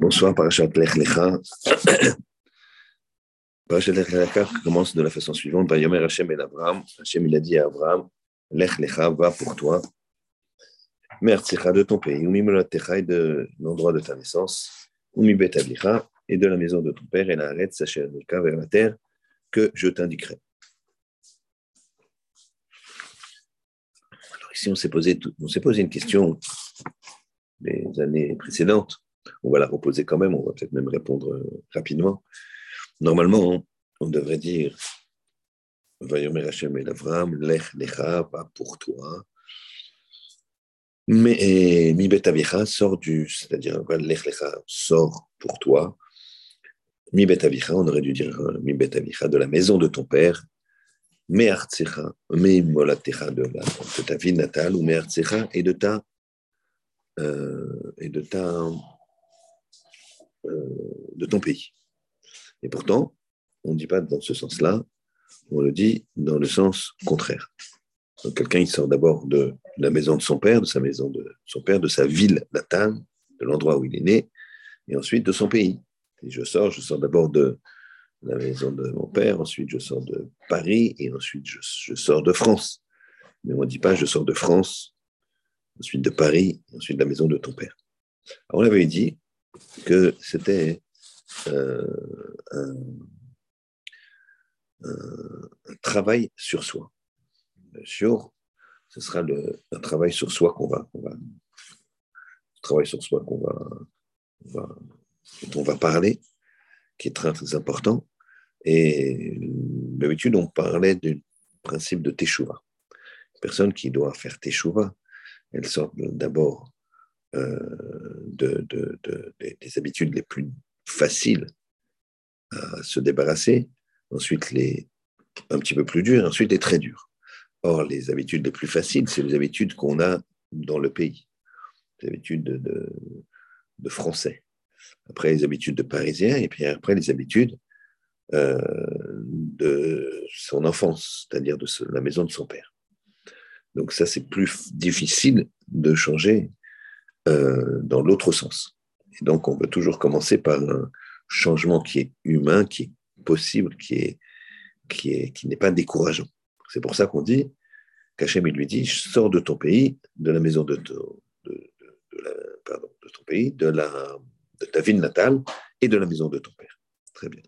Bonsoir, Parashat Lech Lecha. Parashat Lech Lecha commence de la façon suivante. Vayomer Hashem et Abraham. Hashem, il a dit à Abraham, Lech Lecha, va pour toi. Mertzecha de ton pays, et de l'endroit de ta naissance, Umi Betablicha et de la maison de ton père, et la arrête Sacher vers la terre que je t'indiquerai. Alors ici, on s'est posé, une question les années précédentes on va la reposer quand même, on va peut-être même répondre euh, rapidement. Normalement, on devrait dire Vayomer Hashem et Avram, Lech Lecha, va pour toi. Mais Mi Betavicha sort du, c'est-à-dire Lech Lecha sort pour toi. Mi Betavicha, on aurait dû dire euh, Mi Betavicha de la maison de ton père. Me Artsecha, Molatecha de, de ta ville natale, ou Me Artsecha et de ta, euh, et de ta de ton pays. Et pourtant, on ne dit pas dans ce sens-là, on le dit dans le sens contraire. quelqu'un, il sort d'abord de la maison de son père, de sa maison de son père, de sa ville natale, de l'endroit où il est né, et ensuite de son pays. Et je sors, je sors d'abord de la maison de mon père, ensuite je sors de Paris, et ensuite je, je sors de France. Mais on ne dit pas je sors de France, ensuite de Paris, ensuite de la maison de ton père. Alors on avait dit que c'était euh, un, travail sur soi. Sûr, ce sera le, un travail sur soi qu'on va, on va, travail sur soi qu'on va, va, dont on va parler, qui est très, important. Et d'habitude, on parlait du principe de Teshuvah. Personne qui doit faire Teshuvah, elle sort d'abord euh, de, des habitudes les plus faciles à se débarrasser, ensuite les un petit peu plus dures, ensuite les très dures. Or, les habitudes les plus faciles, c'est les habitudes qu'on a dans le pays, les habitudes de, de, français. Après, les habitudes de parisien, et puis après, les habitudes euh, de son enfance, c'est-à-dire de la maison de son père. Donc ça, c'est plus difficile de changer euh, dans l'autre sens. Et donc, on veut toujours commencer par un changement qui est humain, qui est possible, qui est qui est qui n'est pas décourageant. C'est pour ça qu'on dit qu'Hachem lui dit sors de ton pays, de la maison de, ton, de, pardon, de ton pays, de la de ta ville natale et de la maison de ton père. Très bien.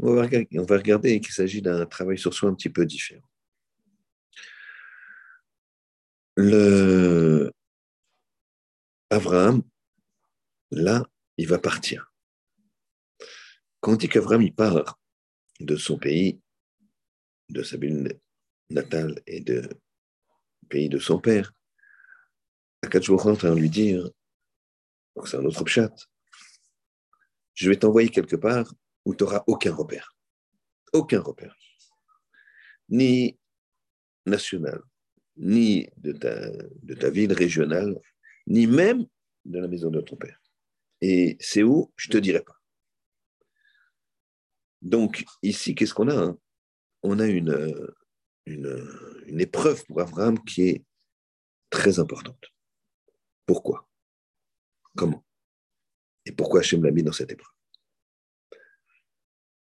On va regarder, on va regarder qu'il s'agit d'un travail sur soi un petit peu différent. Le, Abraham, là, il va partir. Quand on dit qu'Abraham, il part de son pays, de sa ville natale et du pays de son père, jours rentre à lui dire, c'est un autre chat, je vais t'envoyer quelque part où tu n'auras aucun repère. Aucun repère. Ni national, ni de ta, de ta ville régionale, ni même de la maison de ton père. Et c'est où? Je te dirai pas. Donc, ici, qu'est-ce qu'on a hein? On a une, une, épreuve pour Abraham qui est très importante. Pourquoi? Comment? Et pourquoi Hachem l'a mis dans cette épreuve?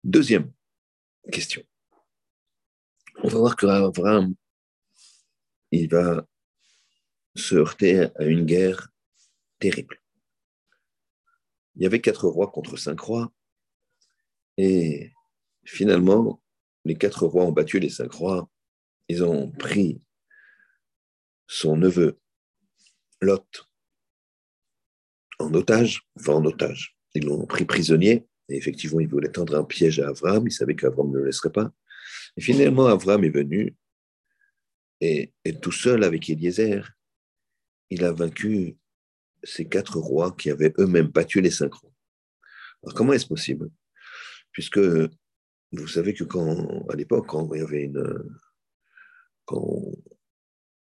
Deuxième question. On va voir que Abraham, il va se heurter à une guerre terrible. Il y avait quatre rois contre cinq rois, et finalement, les quatre rois ont battu les cinq rois. Ils ont pris son neveu Lot en otage, enfin en otage. Ils l'ont pris prisonnier, et effectivement, ils voulaient tendre un piège à Avram. Ils savaient qu'Avram ne le laisserait pas. Et finalement, Avram est venu, et, et tout seul avec Eliezer, il a vaincu ces quatre rois qui avaient eux-mêmes battu les cinq rois. Alors comment est-ce possible? Puisque vous savez que quand, à l'époque, quand il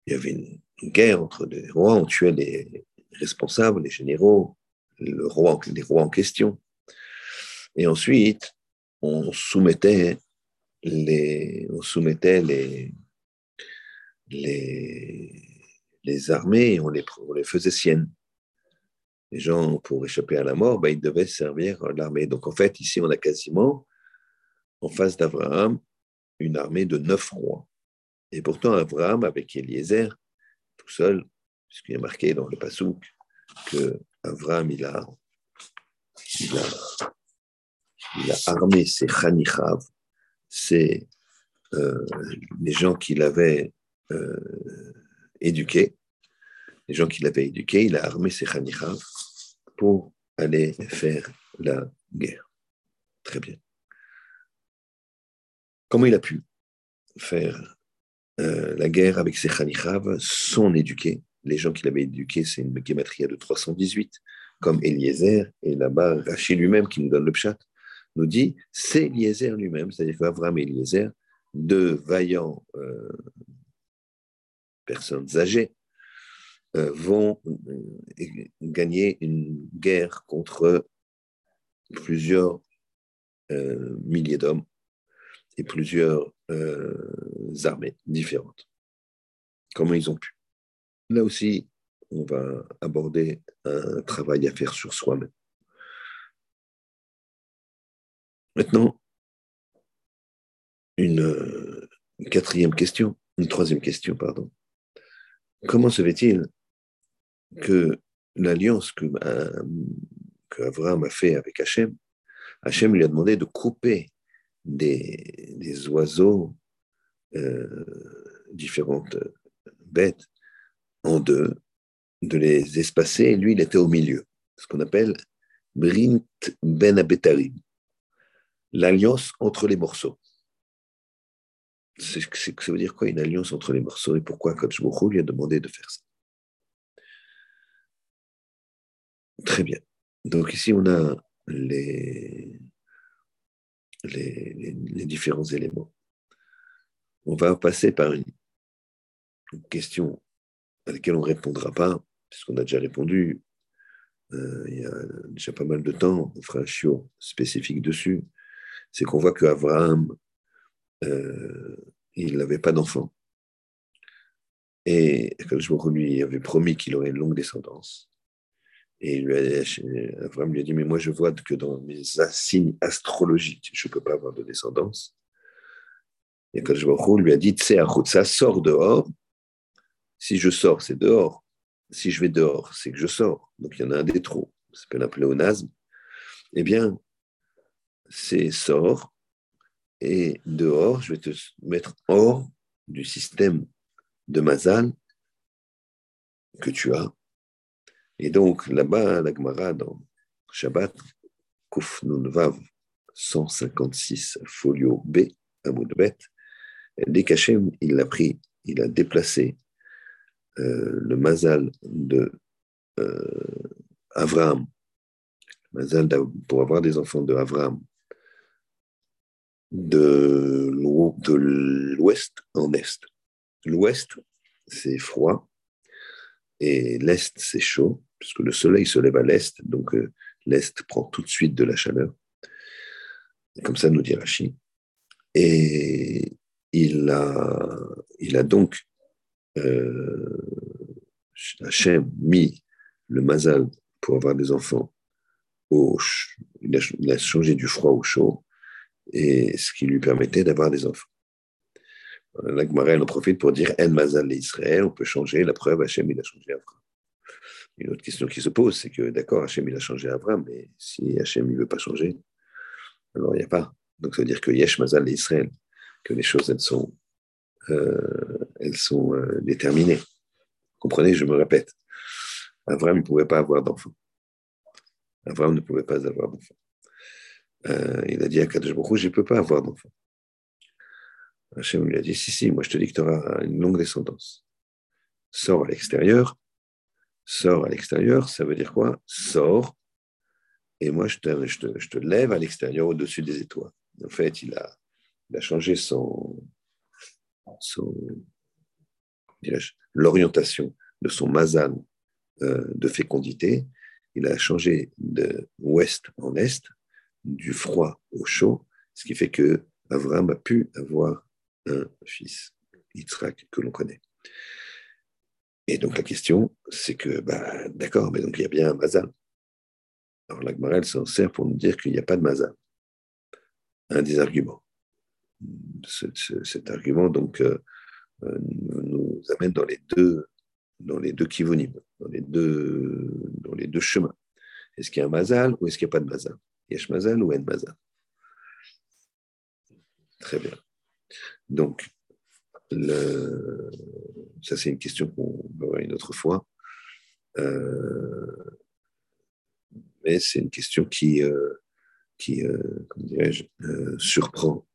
y avait une, guerre entre les rois, on tuait les responsables, les généraux, le roi, les rois en question. Et ensuite, on soumettait les, on soumettait les, les, les armées, on les, on les faisait siennes. les gens, pour échapper à la mort, ben, ils devaient servir l'armée. Donc en fait, ici, on a quasiment, en face d'Abraham, une armée de neuf rois. Et pourtant, Abraham, avec Eliezer, tout seul, puisqu'il est marqué dans le Passouk que Abraham, il a, il a, il a armé ses Khanichav, c'est euh, les gens qu'il avait euh, éduqués, les gens qu'il avait éduqués, il a armé ses Khanichav pour aller faire la guerre. Très bien. Comment il a pu faire euh, la guerre avec ses Khanichav, son éduqués Les gens qu'il avait éduqués, c'est une gématria de 318, comme Eliezer, et là-bas, Rachid lui-même, qui nous donne le pshat, nous dit c'est Eliezer lui-même, c'est-à-dire qu'Avram et Eliezer, deux vaillants euh, personnes âgées, vont euh, gagner une guerre contre plusieurs milliers d'hommes et plusieurs armées différentes. Comment ils ont pu Là aussi, on va aborder un travail à faire sur soi-même. Maintenant, une, quatrième question, une troisième question, pardon. Comment se fait-il que l'alliance que, euh, a fait avec Hachem, Hachem lui a demandé de couper des, oiseaux, euh, différentes bêtes, en deux, de les espacer, et lui, il était au milieu, ce qu'on appelle Brint Ben Abetarim. L'alliance entre les morceaux. C'est, ça veut dire quoi une alliance entre les morceaux? Et pourquoi Coach lui a demandé de faire ça? Très bien. Donc ici, on a les, différents éléments. On va passer par une, question à laquelle on ne répondra pas, puisqu'on a déjà répondu euh, il y a déjà pas mal de temps. On fera un chiot spécifique dessus c'est qu'on voit qu'Abraham, euh, il n'avait pas d'enfant. Et que lui avait promis qu'il aurait une longue descendance. Et lui Abraham lui a dit, mais moi je vois que dans mes signes astrologiques, je ne peux pas avoir de descendance. Et quand je lui a dit, ça sort dehors. Si je sors, c'est dehors. Si je vais dehors, c'est que je sors. Donc il y en a un des trous. Ça s'appelle un pléonasme. Eh bien, c'est sort, et dehors, je vais te mettre hors du système de Mazal que tu as. Et donc, là-bas, la Gemara, dans Shabbat, Kuf Vav 156, folio B, de bête, dès il l'a pris, il a déplacé euh, le Mazal de euh, Avram, Mazal pour avoir des enfants de Avram, de l'ouest en est. L'ouest, c'est froid, et l'est, c'est chaud, puisque le soleil se lève à l'est, donc euh, l'est prend tout de suite de la chaleur. comme ça nous dit Rashi. Et il a, il a donc euh, Hachem mis le mazal pour avoir des enfants il a changé du froid au chaud et ce qui lui permettait d'avoir des enfants. La Gemara, en profite pour dire El Mazal Israël, on peut changer, la preuve, Hachem, il a changé Avram. Une autre question qui se pose, c'est que d'accord, Hachem, il a changé Avram, mais si Hachem, il ne veut pas changer, alors il n'y a pas. Donc ça veut dire que Yesh Mazal Israël, que les choses, elles sont, euh, elles sont euh, déterminées. Comprenez, je me répète. Avram ne pouvait pas avoir d'enfant. Avram ne pouvait pas avoir d'enfant. Il a dit à Kadosh je ne peux pas avoir d'enfant. Hachem lui a dit, si, si, moi je te dis une longue descendance. Sors à l'extérieur. Sors à l'extérieur, ça veut dire quoi? Sors, et moi je te, lève à l'extérieur au-dessus des étoiles. En fait, il a, changé son l'orientation de son mazan euh, de fécondité. Il a changé de ouest en est du froid au chaud, ce qui fait que Avram a pu avoir un fils, Yitzhak, que l'on connaît. Et donc la question, c'est que, bah, d'accord, mais donc il y a bien un mazal. Alors la Gemara, s'en sert pour nous dire qu'il n'y a pas de mazal. Un des arguments. Cet, argument, donc, euh, euh, nous amène dans les deux, dans les deux kivunim, dans les deux, dans les deux chemins. Est-ce qu'il y a un mazal ou est-ce qu'il n'y a pas de mazal? Yesh mazal ou en mazal? Très bien. Donc, ça c'est une question qu'on voir une autre fois. Euh, mais c'est une question qui, euh, qui euh, comment dirais-je, surprend.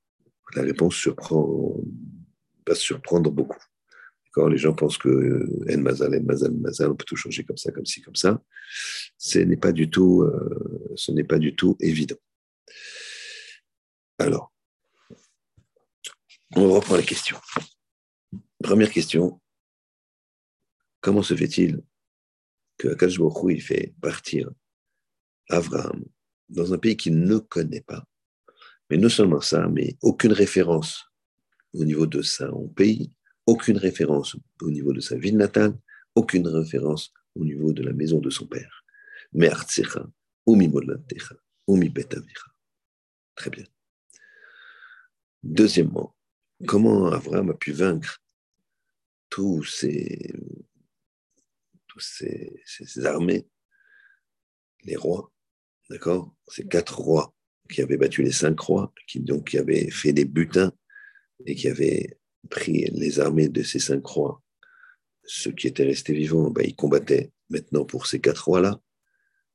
La réponse surprend, va surprendre beaucoup. Quand les gens pensent que en mazal, en mazal, mazal, on peut tout changer comme ça, comme ci, comme ça. Ce n'est pas du tout, ce n'est pas du tout évident. Alors, on reprend les questions. Première question. Comment se fait-il que Akash il fait partir Abraham dans un pays qu'il ne connaît pas? Mais non seulement ça, mais aucune référence au niveau de son pays, aucune référence au niveau de sa ville natale, aucune référence au niveau de la maison de son père. Très bien. Deuxièmement, comment Abraham a pu vaincre tous ces, armées, les rois, d'accord Ces quatre rois qui avaient battu les cinq rois, qui donc avaient fait des butins et qui avaient pris les armées de ces cinq rois. Ceux qui étaient restés vivants, ben, ils combattaient maintenant pour ces quatre rois-là.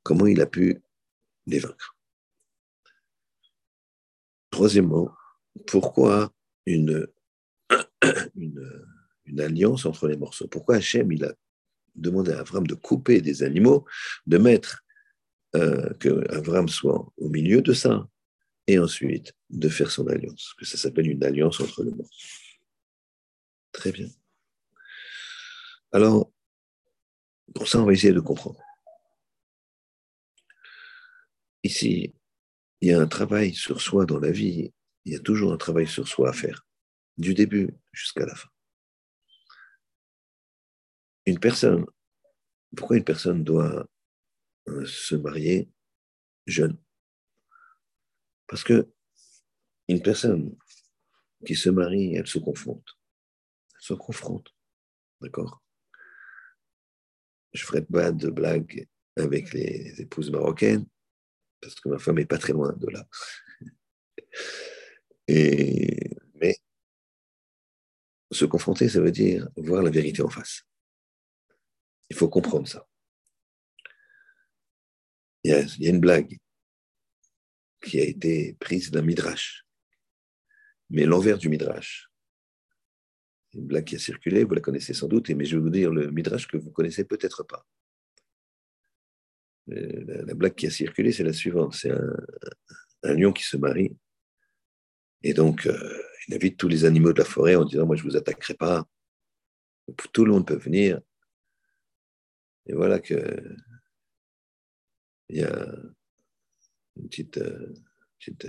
Comment il a pu les vaincre? Troisièmement, pourquoi une, alliance entre les morceaux. Pourquoi Hachem il a demandé à Avram de couper des animaux, de mettre euh, que Avram soit au milieu de ça, et ensuite de faire son alliance, que ça s'appelle une alliance entre les morceaux. Très bien. Alors, pour ça, on va essayer de comprendre. Ici, il y a un travail sur soi dans la vie il y a toujours un travail sur soi à faire, du début jusqu'à la fin. Personne, pourquoi une personne doit euh, se marier jeune? Parce que une personne qui se marie, elle se confronte. Elle se confronte. D'accord? Je ferai pas de blagues avec les épouses marocaines, parce que ma femme n'est pas très loin de là. mais se confronter, ça veut dire voir la vérité en face. Il faut comprendre ça. Il y a, une blague qui a été prise d'un midrash, mais l'envers du midrash. Une blague qui a circulé, vous la connaissez sans doute, mais je vais vous dire le midrash que vous connaissez peut-être pas. Euh, la, blague qui a circulé, c'est la suivante. C'est un lion qui se marie et donc, euh, il invite tous les animaux de la forêt en disant, moi, je ne vous attaquerai pas. Tout le monde peut venir. Et voilà que il y a une petite, euh, petite,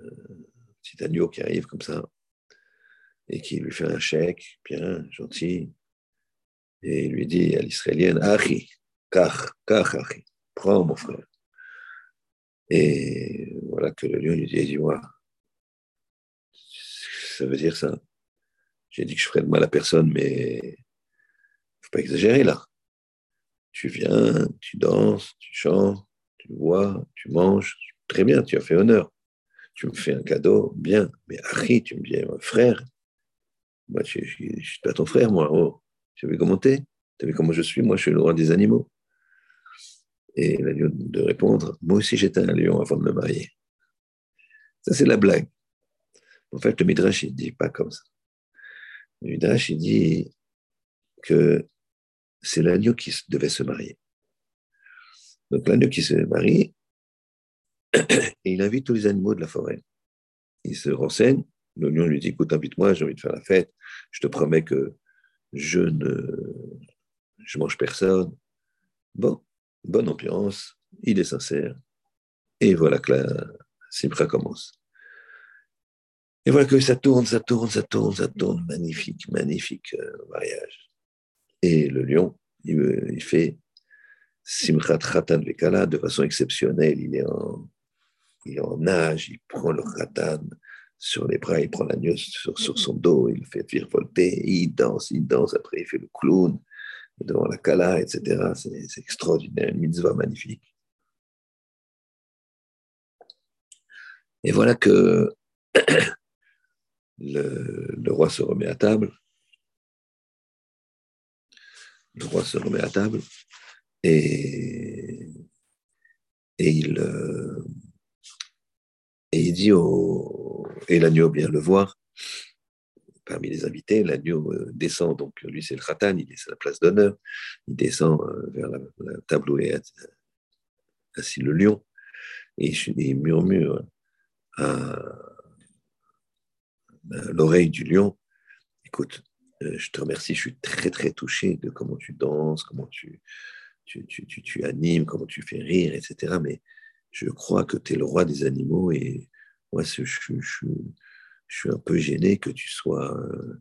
euh, petit agneau qui arrive comme ça et qui lui fait un chèque, bien, gentil, et il lui dit à l'israélienne, Achi, kach, kach, Achi, prends mon frère. Et voilà que le lion lui dit, dis-moi, ça veut dire ça? J'ai dit que je ferais de mal à personne, mais il ne faut pas exagérer là. Tu viens, tu danses, tu chantes, tu vois, tu manges, très bien, tu as fait honneur. Tu me fais un cadeau, bien, mais Harry, tu me dis, frère, moi, je, je, suis pas ton frère, moi. Oh, tu as vu comment Tu as vu comment je suis Moi, je suis le roi des animaux. Et l'agneau de répondre, moi aussi j'étais un lion avant de me marier. Ça, c'est la blague. En fait, le Midrash, il ne dit pas comme ça. Le Midrash, il dit que c'est l'agneau qui devait se marier. Donc l'agneau qui se marie, il invite tous les animaux de la forêt. Il se renseigne, l'agneau lui dit, écoute, invite-moi, j'ai envie de faire la fête, je te promets que je ne je mange personne. Bon, bonne ambiance, il est sincère, et voilà que la simra commence. Et voilà que ça tourne, ça tourne, ça tourne, ça tourne. Magnifique, magnifique euh, mariage. Et le lion, il, fait Simchat Khatan Vekala, de façon exceptionnelle, il est en, il est en nage, il prend le Khatan sur les bras, il prend l'agneau sur, sur, son dos, il le fait virevolter, il danse, il danse, après il fait le clown devant la Kala, etc. C'est extraordinaire, une mitzvah magnifique. Et voilà que le, roi se remet à table. Le roi se remet à table et, et il, euh, et il dit au. Et l'agneau vient le voir. Parmi les invités, l'agneau euh, descend, donc lui c'est le khatan, il est à la place d'honneur. Il descend euh, vers la, table où est assis le lion et il murmure à l'oreille du lion Écoute, je te remercie, je suis très très touché de comment tu danses, comment tu, tu, tu, tu animes, comment tu fais rire, etc. Mais je crois que tu es le roi des animaux et moi, je, je, je, suis un peu gêné que tu sois euh,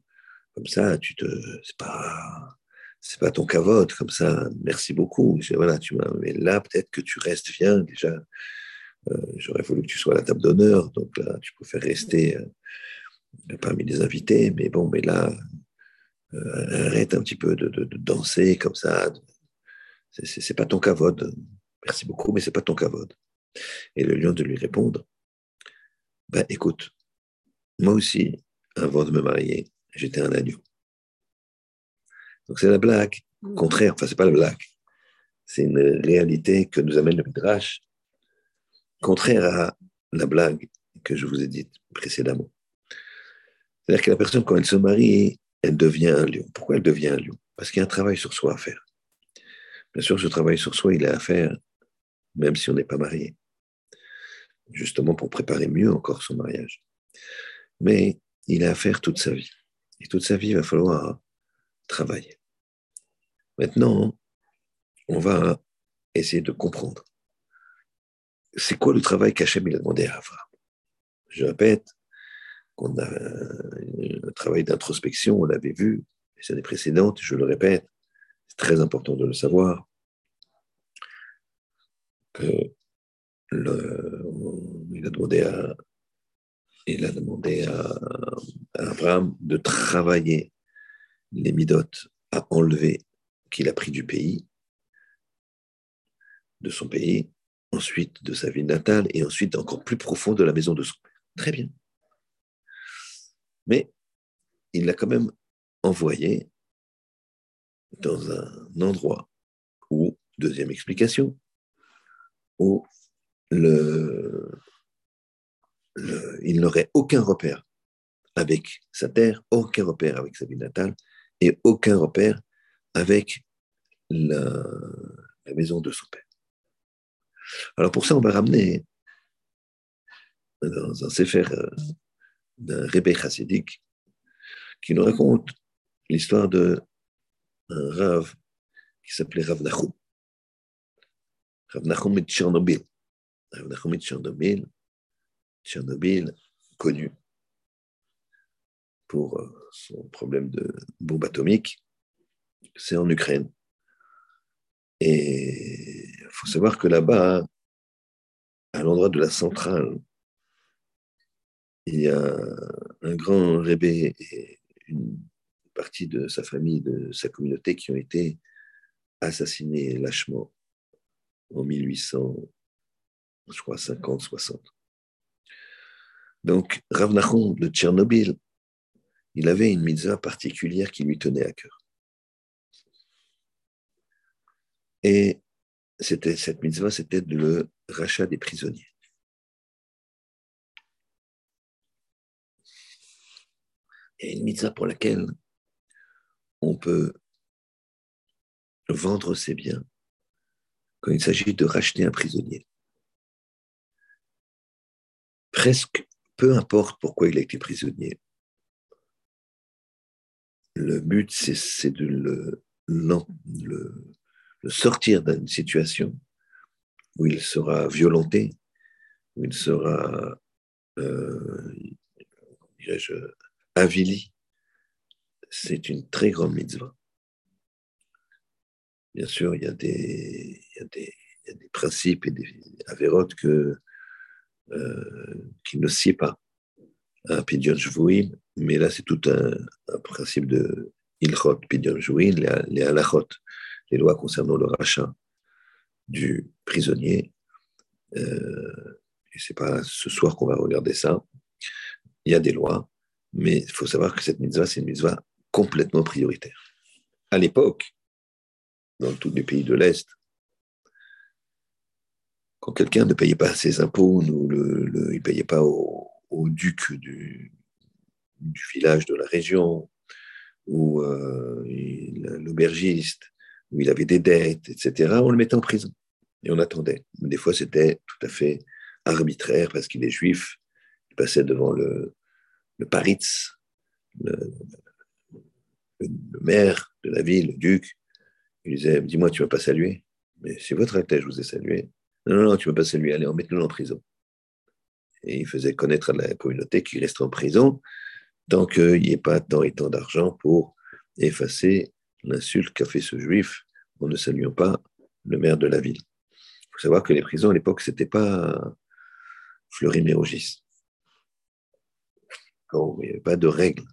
comme ça. Tu te, c'est pas, c'est pas ton cavote comme ça. Merci beaucoup. voilà, tu mais là, peut-être que tu restes. bien déjà. Euh, j'aurais voulu que tu sois à la table d'honneur, donc là, tu préfères rester euh, parmi les invités. Mais bon, mais là, arrête un petit peu de, de, de danser comme ça. C'est pas ton cavode. Merci beaucoup, mais c'est pas ton cavode. Et le lion de lui répondre, ben écoute, moi aussi, avant de me marier, j'étais un agneau. Donc c'est la blague contraire, enfin c'est pas la blague, c'est une réalité que nous amène le Midrash, contraire à la blague que je vous ai dite précédemment. C'est-à-dire que la personne, quand elle se marie, elle devient un lion. Pourquoi elle devient un lion? Parce qu'il y a un travail sur soi à faire. Bien sûr, ce travail sur soi, il est à faire même si on n'est pas marié justement pour préparer mieux encore son mariage. Mais il a à faire toute sa vie. Et toute sa vie, il va falloir travailler. Maintenant, on va essayer de comprendre. C'est quoi le travail qu'Hachem a demandé à Avram Je répète qu'on a un travail d'introspection, on l'avait vu les années précédentes, je le répète, c'est très important de le savoir, que il a demandé à, Abraham de travailler les midotes à enlever qu'il a pris du pays, de son pays, ensuite de sa ville natale et ensuite encore plus profond de la maison de son. Très bien. Mais il l'a quand même envoyé dans un endroit où, deuxième explication, où il n'aurait aucun repère avec sa terre, aucun repère avec sa ville natale et aucun repère avec la, maison de son père. Alors pour ça, on va ramener dans un sefer euh, d'un Rebbe chassidique qui nous raconte l'histoire d'un Rav qui s'appelait Rav Nachum. Rav de Tchernobyl. Rav Tchernobyl, Tchernobyl, connu pour euh, son problème de bombe atomique, c'est en Ukraine. Et il faut savoir que là-bas, à l'endroit de la centrale, il y a un grand rébé et une partie de sa famille, de sa communauté qui ont été assassinés lâchement en 1800 je crois 50, 60. Donc, Rav Nachum de Tchernobyl, il avait une mitzvah particulière qui lui tenait à cœur. Et c'était, cette mitzvah, c'était le rachat des prisonniers. Il y a une mitzvah pour laquelle on peut vendre ses biens quand il s'agit de racheter un prisonnier presque peu importe pourquoi il a été prisonnier. Le but, c'est de le, sortir d'une situation où il sera violenté, où il sera, euh, avili. C'est une très grande mitzvah. bien sûr, il y a des, principes et des avérotes que, euh, qui ne sient pas un Pidyon Jvouim, mais là, c'est tout un, principe de Ilchot Pidyon Jvouim, les, les halachot, les lois concernant le rachat du prisonnier. Euh, et c'est pas ce soir qu'on va regarder ça. Il y a des lois, mais il faut savoir que cette mitzvah, c'est une mitzvah complètement prioritaire. À l'époque, dans tous les pays de l'Est, quand quelqu'un ne payait pas ses impôts, ou le, il ne payait pas au, duc du, du, village de la région, ou euh, l'aubergiste, où il avait des dettes, etc., on le mettait en prison. Et on attendait. Des fois, c'était tout à fait arbitraire parce qu'il est juif. Il passait devant le, le paritz, le, maire de la ville, le duc. Il disait Dis-moi, tu ne m'as pas salué Mais c'est votre acte, je vous ai salué. Non, non, non, tu ne m'as pas salué. Allez, on met le en prison. Et il faisait connaître à la communauté qu'il resterait en prison tant qu'il n'y ait pas tant et tant d'argent pour effacer l'insulte qu'a fait ce juif en ne saluant pas le maire de la ville. Il faut savoir que les prisons à l'époque, ce n'était pas Fleury-Mérogis. Il n'y avait pas de règles.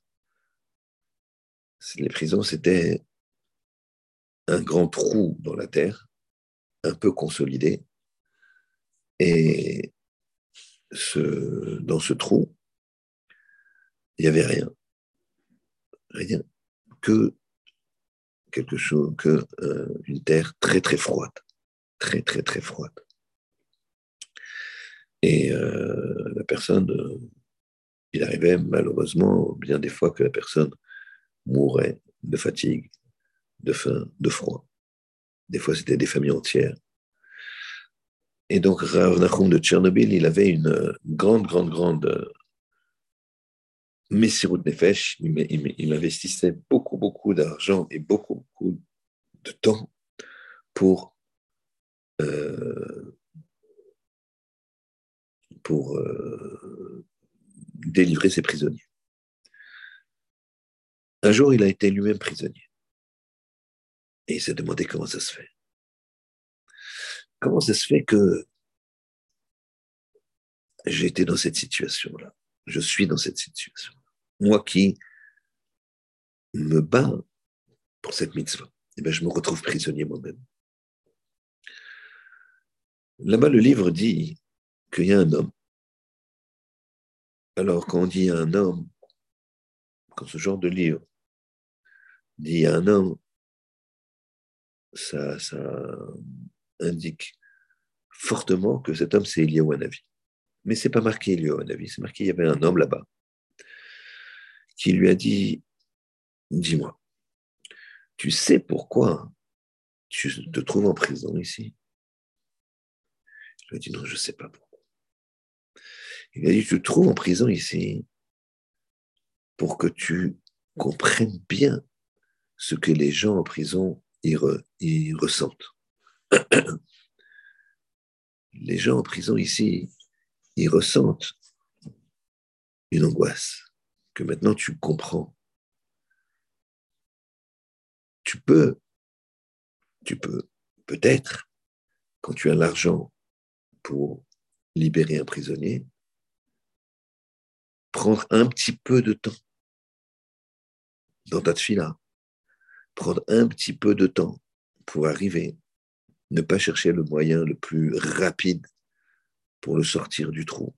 Les prisons, c'était un grand trou dans la terre, un peu consolidé. Et dans ce trou, il n'y avait rien. Rien. Que quelque chose, que euh, une terre très très froide. Très très très froide. Et euh, la personne, euh, il arrivait malheureusement bien des fois que la personne mourait de fatigue, de faim, de froid. Des fois, c'était des familles entières. Et donc, Rav Nachum de Tchernobyl, il avait une grande, grande, grande Messirut Nefesh. Il investissait beaucoup, beaucoup d'argent et beaucoup, beaucoup de temps pour euh, pour euh, délivrer ses prisonniers. Un jour, il a été lui-même prisonnier. Et il s'est demandé comment ça se fait. Comment ça se fait que j'ai été dans cette situation-là? Je suis dans cette situation. Moi qui me bats pour cette mitzvah, eh je me retrouve prisonnier moi-même. Là-bas, le livre dit qu'il y a un homme. Alors, quand on dit un homme, quand ce genre de livre dit un homme, ça, indique fortement que cet homme, c'est Eliyahu. Mais c'est pas marqué Eliyahu c'est marqué il y avait un homme là-bas qui lui a dit Dis-moi, tu sais pourquoi tu te trouves en prison ici? Il lui a dit Non, je ne sais pas pourquoi. Il a dit, tu te trouves en prison ici pour que tu comprennes bien ce que les gens en prison y, ressentent. les gens en prison ici, ils ressentent une angoisse que maintenant tu comprends. Tu peux, tu peux peut-être, quand tu as l'argent pour libérer un prisonnier, prendre un petit peu de temps dans ta fila, prendre un petit peu de temps pour arriver, ne pas chercher le moyen le plus rapide pour le sortir du trou.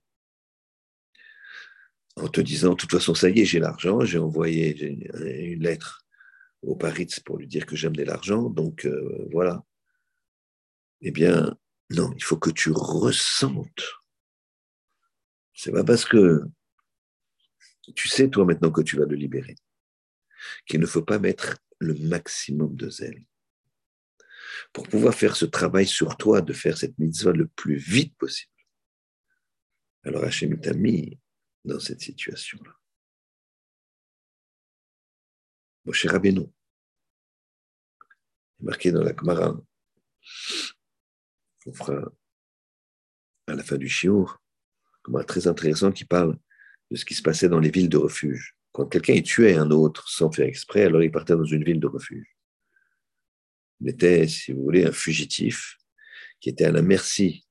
En te disant, de toute façon, ça y est, j'ai l'argent, j'ai envoyé une lettre au Paris pour lui dire que j'amenais l'argent, donc euh, voilà. Eh bien, non, il faut que tu ressentes. C'est pas parce que tu sais, toi, maintenant que tu vas le libérer, qu'il ne faut pas mettre le maximum de zèle. Pour pouvoir faire ce travail sur toi, de faire cette mitzvah le plus vite possible. Alors Hachem t'a mis dans cette situation-là. Moshe Rabbeinu, marqué dans la Gemara, on fera à la fin du Shiur, un très intéressant qui parle de ce qui se passait dans les villes de refuge. Quand quelqu'un tuait un autre sans faire exprès, alors il partait dans une ville de refuge. Il était, si vous voulez, un fugitif qui était à la merci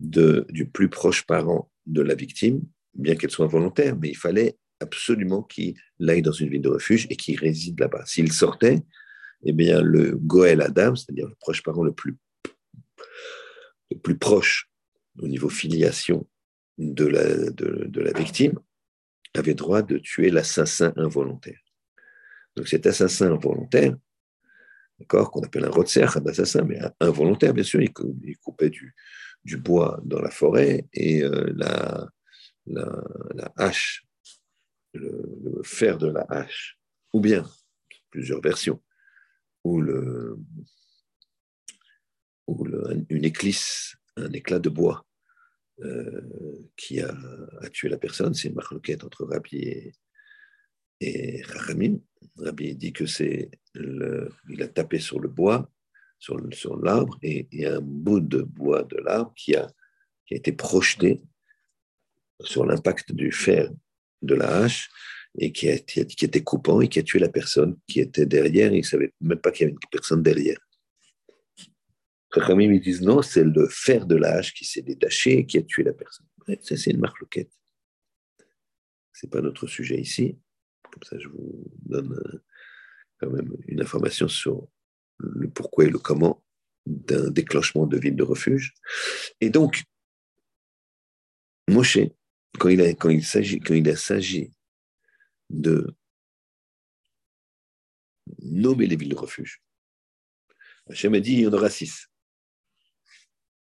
du plus proche parent de la victime, bien qu'elle soit involontaire, mais il fallait absolument qu'il aille dans une ville de refuge et qu'il réside là-bas. S'il sortait, eh bien, le Goël Adam, c'est-à-dire le proche parent le plus, le plus proche au niveau filiation de la, de, la victime, avait droit de tuer l'assassin involontaire. Donc cet assassin involontaire, d'accord, qu'on appelle un rotser, un assassin, mais involontaire, bien sûr, il, coupait du, du, bois dans la forêt et euh, la, la, hache, le, fer de la hache, ou bien plusieurs versions, ou, le, ou une éclisse, un éclat de bois qui a, tué la personne. C'est une marloquette entre Rabbi et, et Rabbi dit que c'est il a tapé sur le bois, sur, l'arbre, et il y a un bout de bois de l'arbre qui a, été projeté sur l'impact du fer de la hache et qui, qui, était coupant et qui a tué la personne qui était derrière. il ne savait même pas qu'il y avait une personne derrière. Ils disent non, c'est le fer de l'âge qui s'est détaché et qui a tué la personne. ça, c'est une marque Ce n'est pas notre sujet ici. Comme ça, je vous donne euh, quand même une information sur le pourquoi et le comment d'un déclenchement de ville de refuge. Et donc, Moshe, quand il, a, quand s'agit de nommer les villes de refuge, Hachem a dit il y en aura six.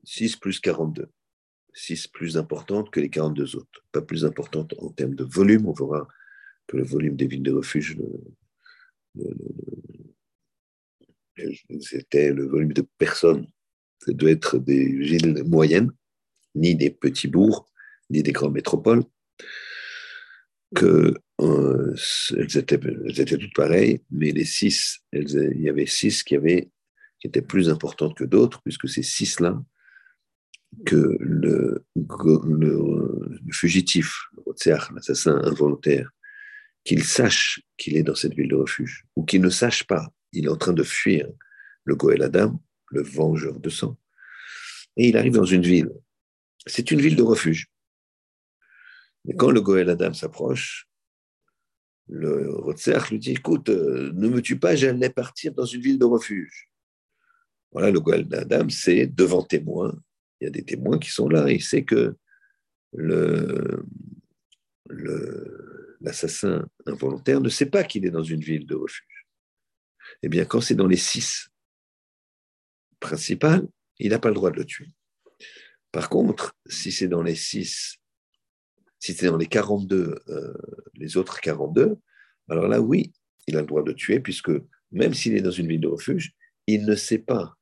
6 plus 42. 6 plus importante que les 42 autres. Pas plus importante en termes de volume. On verra que le volume des villes de refuge, c'était le volume de personnes. Ça doit être des villes moyennes, ni des petits bourgs, ni des grandes métropoles. Que euh, elles, étaient, étaient, toutes pareilles, mais les six, il y avait six qui, avaient, qui étaient plus importantes que d'autres, puisque ces six-là que le, fugitif, l'assassin involontaire, qu'il sache qu'il est dans cette ville de refuge, ou qu'il ne sache pas, il est en train de fuir le Goël Adam, le vengeur de sang, et il arrive dans une ville. C'est une ville de refuge. Mais quand le Goël Adam s'approche, le Rotser lui dit Écoute, euh, ne me tue pas, j'allais partir dans une ville de refuge. Voilà, le Goël Adam, c'est devant témoin, il y a des témoins qui sont là. Il sait que le, l'assassin involontaire ne sait pas qu'il est dans une ville de refuge. Eh bien, quand c'est dans les six principales, il n'a pas le droit de le tuer. Par contre, si c'est dans les six, si c'est dans les 42, euh, les autres 42, alors là, oui, il a le droit de tuer, puisque même s'il est dans une ville de refuge, il ne sait pas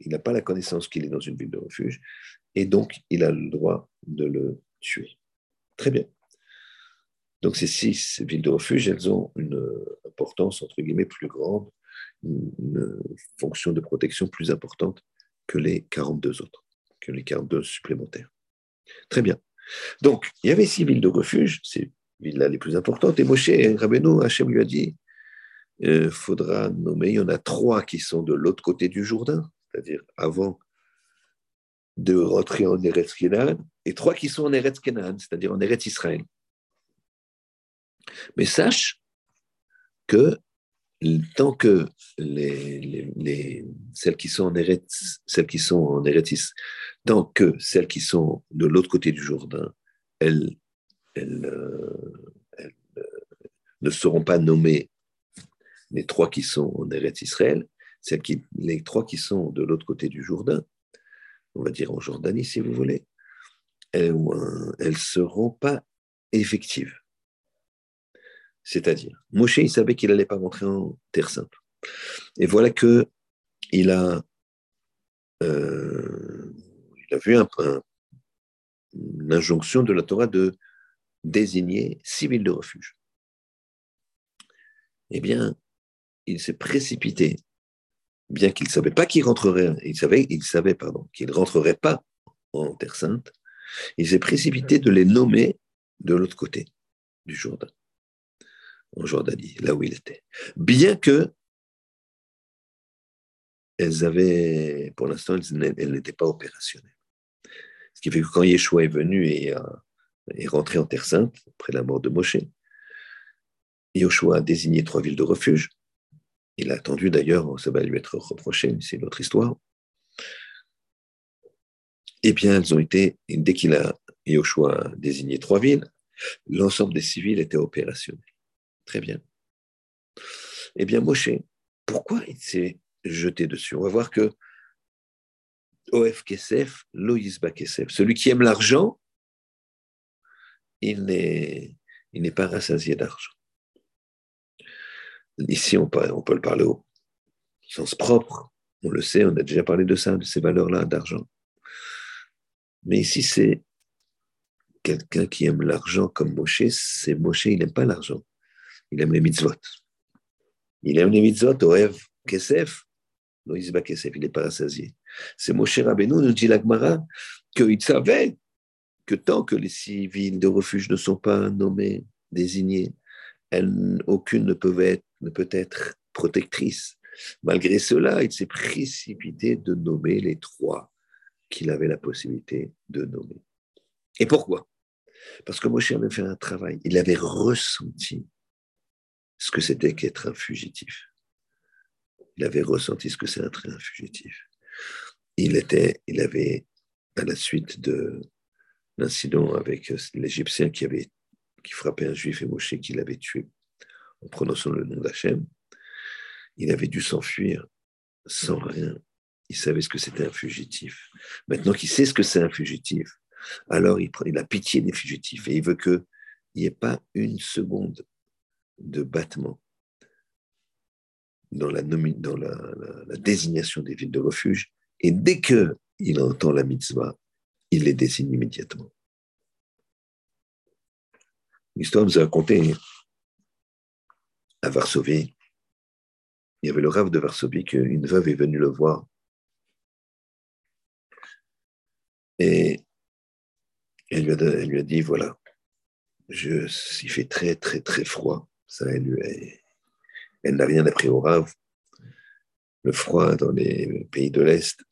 il n'a pas la connaissance qu'il est dans une ville de refuge, et donc il a le droit de le tuer. Très bien. Donc ces six villes de refuge, elles ont une importance, entre guillemets, plus grande, une fonction de protection plus importante que les 42 autres, que les 42 supplémentaires. Très bien. Donc, il y avait six villes de refuge, ces villes-là les plus importantes, et Moshe Rabbeinu, Hachem lui a dit, il euh, faudra nommer, il y en a trois qui sont de l'autre côté du Jourdain, c'est-à-dire avant de rentrer en Eretz Kenan, et trois qui sont en Eretz Kenan, c'est-à-dire en Eretz Israël. Mais sache que tant que les, celles qui sont en Eretz, celles qui sont en tant que celles qui sont de l'autre côté du Jourdain, elles, elles, euh, elles, euh, ne seront pas nommées les trois qui sont en Eretz Israël, qui, les trois qui sont de l'autre côté du Jourdain, on va dire en Jordanie si vous voulez, elles ne seront pas effectives. C'est-à-dire, Moshe, il savait qu'il n'allait pas rentrer en Terre Sainte. Et voilà que il a, euh, il a vu un, un, une injonction de la Torah de désigner six villes de refuge. Eh bien, il s'est précipité bien qu'il ne savait pas qu'il rentrerait, il ne rentrerait pas en Terre Sainte, il s'est précipité de les nommer de l'autre côté du Jourdain, en Jordanie, là où il était. Bien que elles avaient, pour l'instant, elles, n'étaient pas opérationnelles. Ce qui fait que quand Yeshua est venu et est rentré en Terre Sainte, après la mort de Moshe, Yeshua a désigné trois villes de refuge. Il a attendu d'ailleurs, ça va lui être reproché, mais c'est une autre histoire. Eh bien, elles ont été, dès qu'il a, Yoshua désigné trois villes, l'ensemble des civils était opérationnel. Très bien. Eh bien, Moshe, pourquoi il s'est jeté dessus? On va voir que Of Kesef, Loïsba Kesef, celui qui aime l'argent, il n'est pas rassasié d'argent. Ici, on peut, le parler au sens propre. On le sait, on a déjà parlé de ça, de ces valeurs-là d'argent. Mais ici, c'est quelqu'un qui aime l'argent comme Moshe. C'est Moshe, il n'aime pas l'argent. Il aime les mitzvot. Il aime les mitzvot, Oev, Kesef. Loïsba Kesef, il n'est pas rassasié. C'est Moshe Rabbeinu, nous dit l'Agmara, qu'il savait que tant que les civils de refuge ne sont pas nommés, désignés, aucune ne peut, être, ne peut être protectrice. Malgré cela, il s'est précipité de nommer les trois qu'il avait la possibilité de nommer. Et pourquoi? Parce que Moshe avait fait un travail, il avait ressenti ce que c'était qu'être un fugitif. Il avait ressenti ce que c'est être un fugitif. Il, était, il avait, à la suite de l'incident avec l'Égyptien qui, avait, qui frappait un juif et Moshe qui l'avait tué en prononçant le nom d'Hachem, il avait dû s'enfuir sans rien il savait ce que c'était un fugitif. Maintenant qu'il sait ce que c'est un fugitif, alors il, il a pitié des fugitifs et il veut qu'il n'y ait pas une seconde de battement dans, la, désignation des villes de refuge. Et dès qu'il entend la mitzvah, il les désigne immédiatement. L'histoire nous a raconté à Varsovie, il y avait le rave de Varsovie qu'une veuve est venue le voir Et elle lui, a, dit, voilà, je, il fait très, très, très froid. Ça, elle, elle n'a rien appris au rave. Le froid dans les pays de l'Est.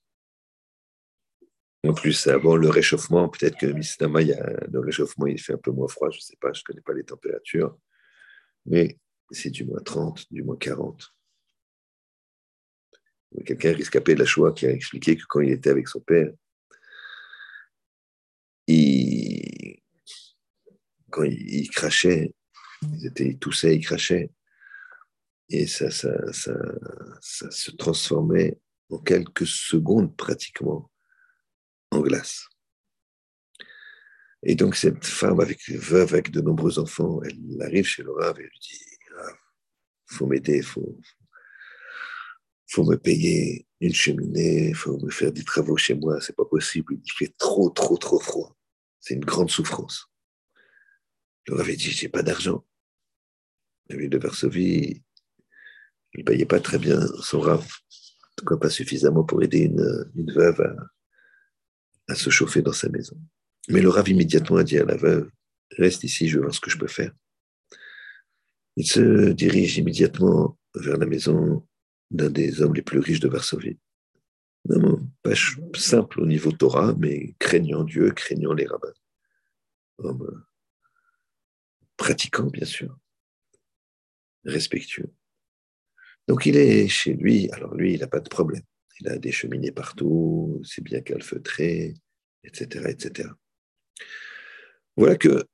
En plus, avant le réchauffement, peut-être que Mistama, il y a, le réchauffement, il fait un peu moins froid, je ne sais pas, je ne connais pas les températures. Mais c'est du moins 30, du moins 40. Quelqu'un rescapé de la Shoah qui a expliqué que quand il était avec son père, il, quand il, crachait, il, était, toussait, il crachait, et ça, ça, ça, ça, se transformait en quelques secondes pratiquement en glace. Et donc cette femme avec veuve avec de nombreux enfants, elle arrive chez le et lui dit faut m'aider, faut, faut me payer une cheminée, faut me faire des travaux chez moi, c'est pas possible, il fait trop, trop, trop froid. C'est une grande souffrance. Le Rav dit, j'ai pas d'argent. La ville de Varsovie, ne payait pas très bien son Rav. En tout cas, pas suffisamment pour aider une, veuve à, se chauffer dans sa maison. Mais le Rav immédiatement a dit à la veuve, reste ici, je vais voir ce que je peux faire. Il se dirige immédiatement vers la maison d'un des hommes les plus riches de Varsovie. Pas simple au niveau Torah, mais craignant Dieu, craignant les rabbins. Homme euh, pratiquant, bien sûr, respectueux. Donc il est chez lui, alors lui, il n'a pas de problème. Il a des cheminées partout, c'est bien calfeutré, etc., etc. Voilà que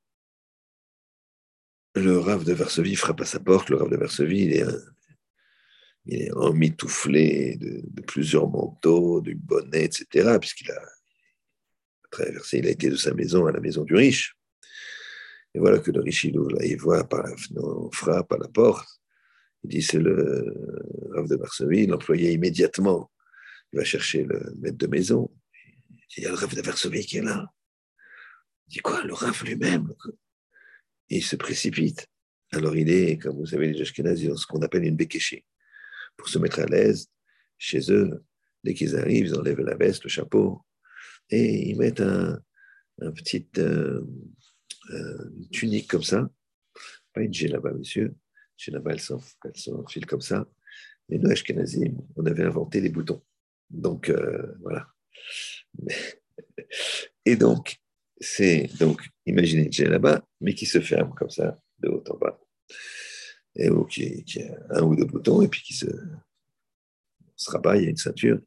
le Rav de Varsovie frappe à sa porte. Le Rav de Varsovie, il est il est emmitouflé de, plusieurs manteaux, du bonnet, etc., puisqu'il a traversé, il a été de sa maison à la maison du riche. Et voilà que le riche, il ouvre, il voit par la frappe à la porte, il dit c'est le Rav de Varsovie, l'employé immédiatement, il va chercher le maître de maison, il dit il y a le Rav de Varsovie qui est là. Il dit quoi, le Rav lui-même? Il se précipite. Alors il est, comme vous savez, les Ashkenazis, ce qu'on appelle une békéché pour se mettre à l'aise chez eux. Dès qu'ils arrivent, ils enlèvent la veste, le chapeau, et ils mettent un, un euh, euh, tunique comme ça, pas une là-bas, monsieur. Là-bas, elle s'enfile comme ça. Et nous, Ashkenazim, on avait inventé les boutons. Donc, euh, voilà. Et donc, c'est, donc, imaginez j'ai là-bas, mais qui se ferme comme ça, de haut en bas. Et qui, qui, a un ou deux boutons, et puis qui se, rabat, il y a une ceinture.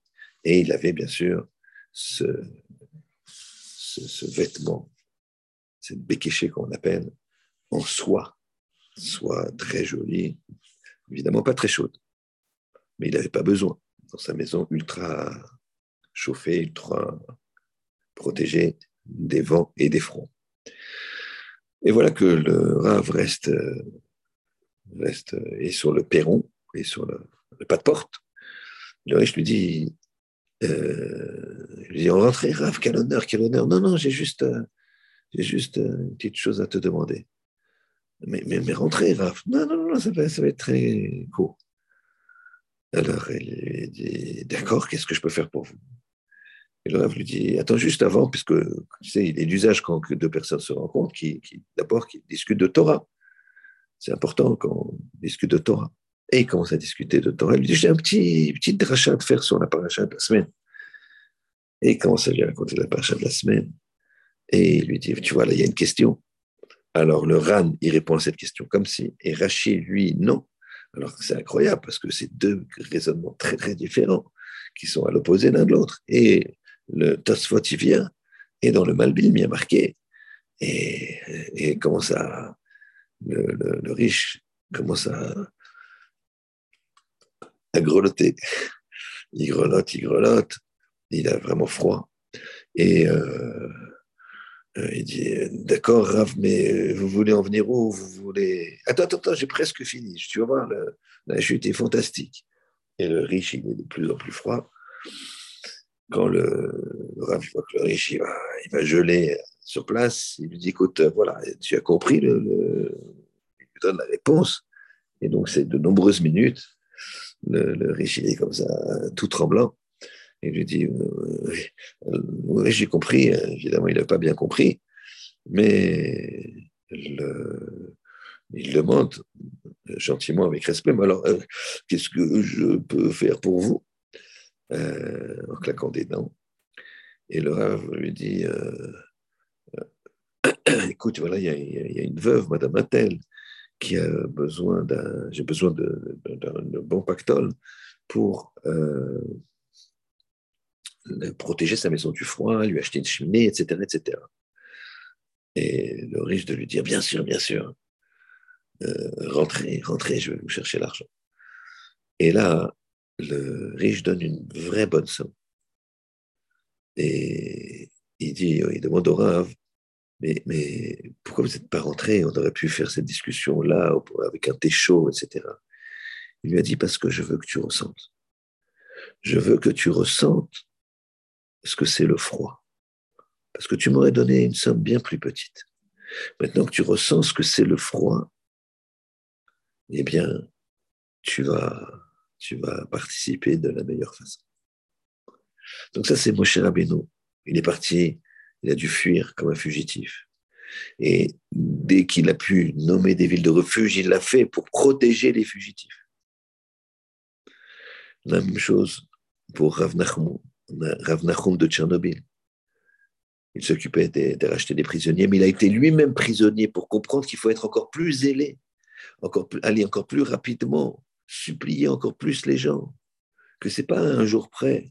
Et il avait bien sûr ce, ce, vêtement, cette békéché qu'on appelle, en soie, soie très jolie, évidemment pas très chaude, mais il n'avait pas besoin. Dans sa maison ultra chauffée, ultra protégée des vents et des fronts. Et voilà que le Rav reste, reste et sur le perron et sur le, pas de porte. Le riche lui dit euh, lui dis, on rentre, Rav, quel honneur, quel honneur. Non, non, j'ai juste, juste euh, une petite chose à te demander. Mais, mais, mais rentrez, Rav. Non, non, non, ça va, ça va être très court. Alors, il lui dit, d'accord, qu'est-ce que je peux faire pour vous? Et le Rav lui dit, attends, juste avant, puisque tu sais, il est d'usage quand deux personnes se rencontrent, qui, d'abord, qui discutent de Torah. C'est important quand on discute de Torah. Et il commence à discuter de Torah. Il lui dit, j'ai un petit, petit drachat à faire sur la paracha de la semaine. Et il commence à lui raconter la paracha de la semaine. Et il lui dit, tu vois, là, il y a une question. Alors le Ran, il répond à cette question comme si, et Rachid, lui, non. Alors c'est incroyable parce que c'est deux raisonnements très, très différents qui sont à l'opposé l'un de l'autre. Et le Tosfot, vient, et dans le Malbim, il y a marqué, et, et le, riche commence à, à grelotter. Il grelotte, il grelotte. Il a vraiment froid. Et euh, euh, il dit D'accord, Rav, mais vous voulez en venir où? Vous voulez. Attends, attends, attends, j'ai presque fini. Tu vas voir, la chute est fantastique. Et le riche, il est de plus en plus froid. Quand le, Rav voit que le riche, il va, geler sur place, il lui dit Écoute, voilà, tu as compris, le, il lui donne la réponse. Et donc, c'est de nombreuses minutes le, riche, il est comme ça, tout tremblant. Il lui dit euh, Oui, j'ai compris. Évidemment, il n'a pas bien compris. Mais le, il demande gentiment, avec respect Mais alors, euh, qu'est-ce que je peux faire pour vous? Euh, En claquant des dents. Et le Rav lui dit Écoute, voilà, il y, a une veuve, Madame Attel, qui a besoin d'un, j'ai besoin d'un bon pactole pour euh, protéger sa maison du froid, lui acheter une cheminée, etc., etc. Et le riche de lui dire, bien sûr, bien sûr, euh, rentrez, rentrez, je vais vous chercher l'argent. Et là, le riche donne une vraie bonne somme. Et il dit, il demande au Rav, mais, mais pourquoi vous n'êtes pas rentré? On aurait pu faire cette discussion-là avec un thé chaud, etc. Il lui a dit parce que je veux que tu ressentes. Je veux que tu ressentes ce que c'est le froid. Parce que tu m'aurais donné une somme bien plus petite. Maintenant que tu ressens ce que c'est le froid, eh bien, tu vas, tu vas participer de la meilleure façon. Donc ça, c'est Moshe Rabbeinu. Il est parti il a dû fuir comme un fugitif. Et dès qu'il a pu nommer des villes de refuge, il l'a fait pour protéger les fugitifs. La même chose pour Rav Nachum, de Tchernobyl. Il s'occupait de, racheter des prisonniers, mais il a été lui-même prisonnier pour comprendre qu'il faut être encore plus zélé, aller encore plus rapidement, supplier encore plus les gens, que c'est pas un jour près.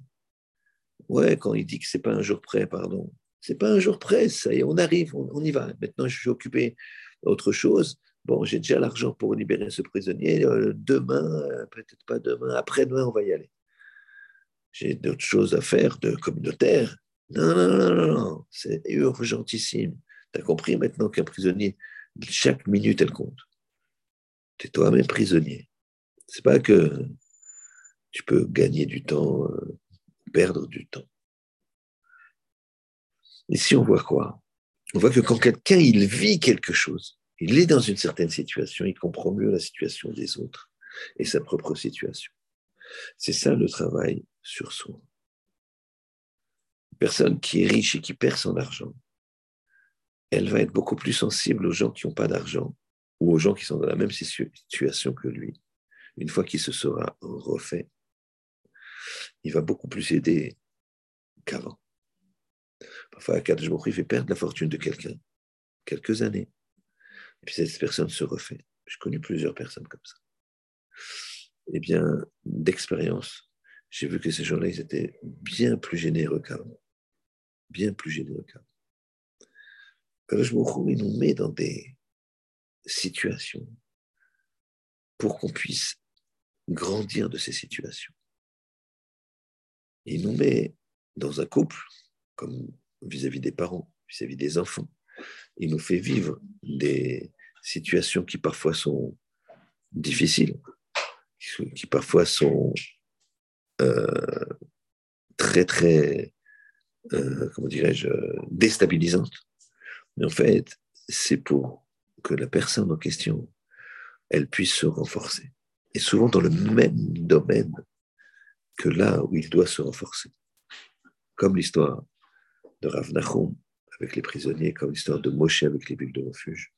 Ouais, quand il dit que c'est pas un jour près, pardon, c'est pas un jour près, ça y est, on arrive, on, y va. Maintenant, je suis occupé d'autre chose. Bon, j'ai déjà l'argent pour libérer ce prisonnier. Euh, demain, euh, peut-être pas demain, après-demain, on va y aller. J'ai d'autres choses à faire de communautaire. Non, non, non, non, non. c'est urgentissime. Tu as compris maintenant qu'un prisonnier, chaque minute, elle compte. Tu es toi-même prisonnier. C'est pas que tu peux gagner du temps, euh, perdre du temps. Ici, on voit quoi? On voit que quand quelqu'un, il vit quelque chose, il est dans une certaine situation, il comprend mieux la situation des autres et sa propre situation. C'est ça le travail sur soi. Une personne qui est riche et qui perd son argent, elle va être beaucoup plus sensible aux gens qui n'ont pas d'argent ou aux gens qui sont dans la même situation que lui. Une fois qu'il se sera refait, il va beaucoup plus aider qu'avant. Parfois, Akadosh il fait perdre la fortune de quelqu'un, quelques années. Et puis cette personne se refait. J'ai connu plusieurs personnes comme ça. Eh bien, d'expérience, j'ai vu que ces gens-là, ils étaient bien plus généreux qu'avant. Bien plus généreux qu'avant. Akadosh il nous met dans des situations pour qu'on puisse grandir de ces situations. Il nous met dans un couple, comme vis-à-vis des parents, vis-à-vis des enfants. Il nous fait vivre des situations qui parfois sont difficiles, qui parfois sont euh, très, très, euh, comment dirais-je, déstabilisantes. Mais en fait, c'est pour que la personne en question, elle puisse se renforcer. Et souvent dans le même domaine que là où il doit se renforcer. Comme l'histoire de Rav Nachum avec les prisonniers, comme l'histoire de Moshe avec les bulles de refuge,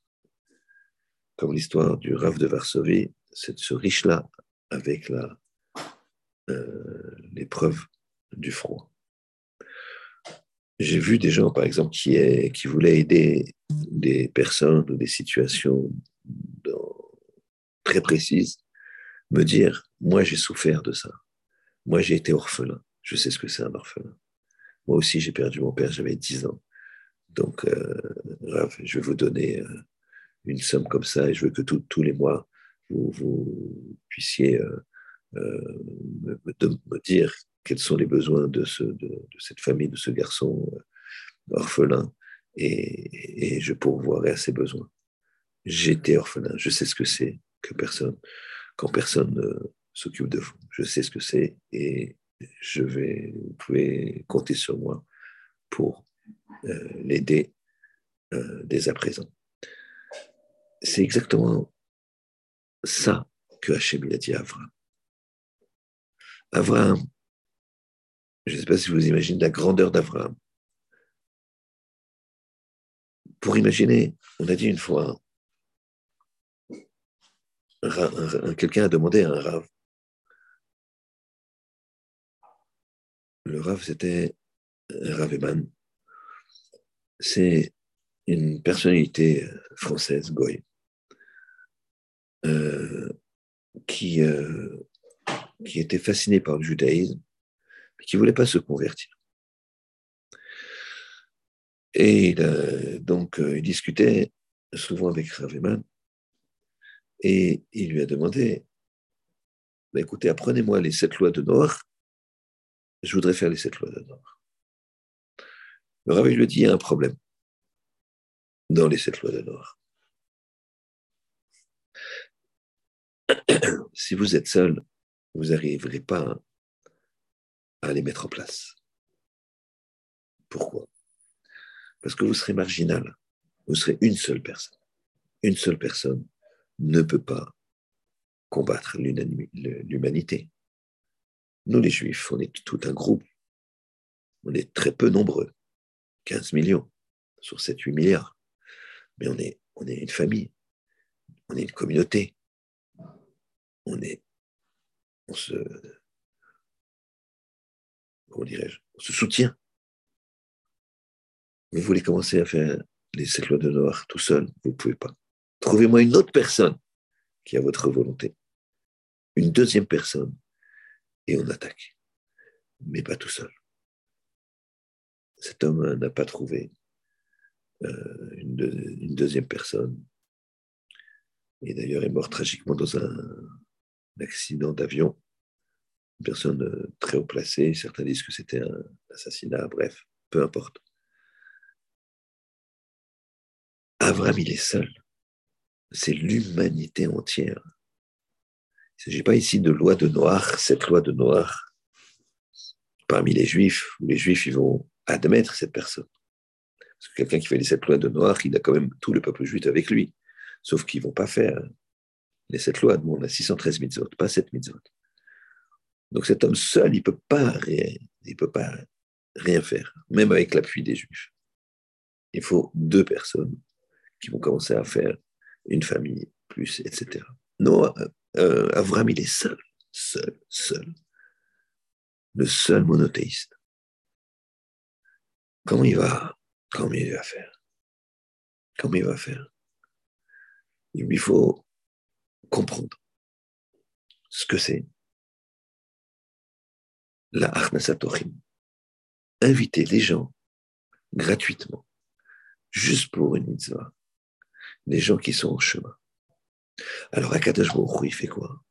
comme l'histoire du Rav de Varsovie, c'est ce riche-là avec euh, l'épreuve du froid. J'ai vu des gens, par exemple, qui, qui voulaient aider des personnes ou des situations très précises, me dire, moi j'ai souffert de ça. Moi j'ai été orphelin. Je sais ce que c'est un orphelin. Moi aussi j'ai perdu mon père, j'avais 10 ans. Donc, euh, je vais vous donner euh, une somme comme ça et je veux que tous les mois, vous, puissiez euh, me, me, dire quels sont les besoins de, ce, de, cette famille, de ce garçon orphelin, et, et je pourvoirai à ses besoins. J'étais orphelin, je sais ce que c'est que personne, quand personne ne s'occupe de vous. Je sais ce que c'est et je vais, vous pouvez compter sur moi pour euh, l'aider euh, dès à présent. C'est exactement ça que Hachem a dit à Abraham. Abraham, je ne sais pas si vous imaginez la grandeur d'Abraham. Pour imaginer, on a dit une fois, quelqu'un a demandé à un rave. Le rave, c'était Rav Eman. C'est une personnalité française, Goy, euh, qui, euh, qui était fasciné par le judaïsme, mais qui ne voulait pas se convertir. Et donc, euh, il discutait souvent avec Rav Eman, et il lui a demandé, bah, écoutez, apprenez-moi les sept lois de Noir, je voudrais faire les sept lois de Noir. Le rabbi lui dit, il y a un problème dans les sept lois de Noir. si vous êtes seul, vous n'arriverez pas à les mettre en place. Pourquoi? Parce que vous serez marginal. Vous serez une seule personne. Une seule personne ne peut pas combattre l'humanité. Nous, les Juifs, on est tout un groupe. On est très peu nombreux, 15 millions sur 7-8 milliards. Mais on est, une famille, on est une communauté. On est, on se, dirais-je, se soutient. Vous voulez commencer à faire les sept lois de Noir tout seul, vous ne pouvez pas. Trouvez-moi une autre personne qui a votre volonté. Une deuxième personne, et on attaque. Mais pas tout seul. Cet homme n'a pas trouvé euh, une, deuxième personne. Et d'ailleurs est mort tragiquement dans un, accident d'avion. Une personne euh, très haut placée. Certains disent que c'était un assassinat. Bref, peu importe. Avram, il est seul c'est l'humanité entière. Il ne s'agit pas ici de loi de noir, cette loi de noir parmi les juifs, où les juifs vont admettre cette personne. Parce que quelqu'un qui fait sept lois de noir, il a quand même tout le peuple juif avec lui. Sauf qu'ils ne vont pas faire les sept lois. Nous, on a 613 mitzvot, pas sept mitzvot. Donc cet homme seul, il ne peut pas rien, peut pas rien faire, même avec l'appui des juifs. Il faut deux personnes qui vont commencer à faire une famille, plus, etc. Non, euh, Avram, il est seul, seul, seul. Le seul monothéiste. Comment il va, comment il va faire? Comment il va faire? Il lui faut comprendre ce que c'est la Achnasatorim. Inviter les gens gratuitement, juste pour une mitzvah, les gens qui sont en chemin. Alors Akadash Baruch il fait quoi?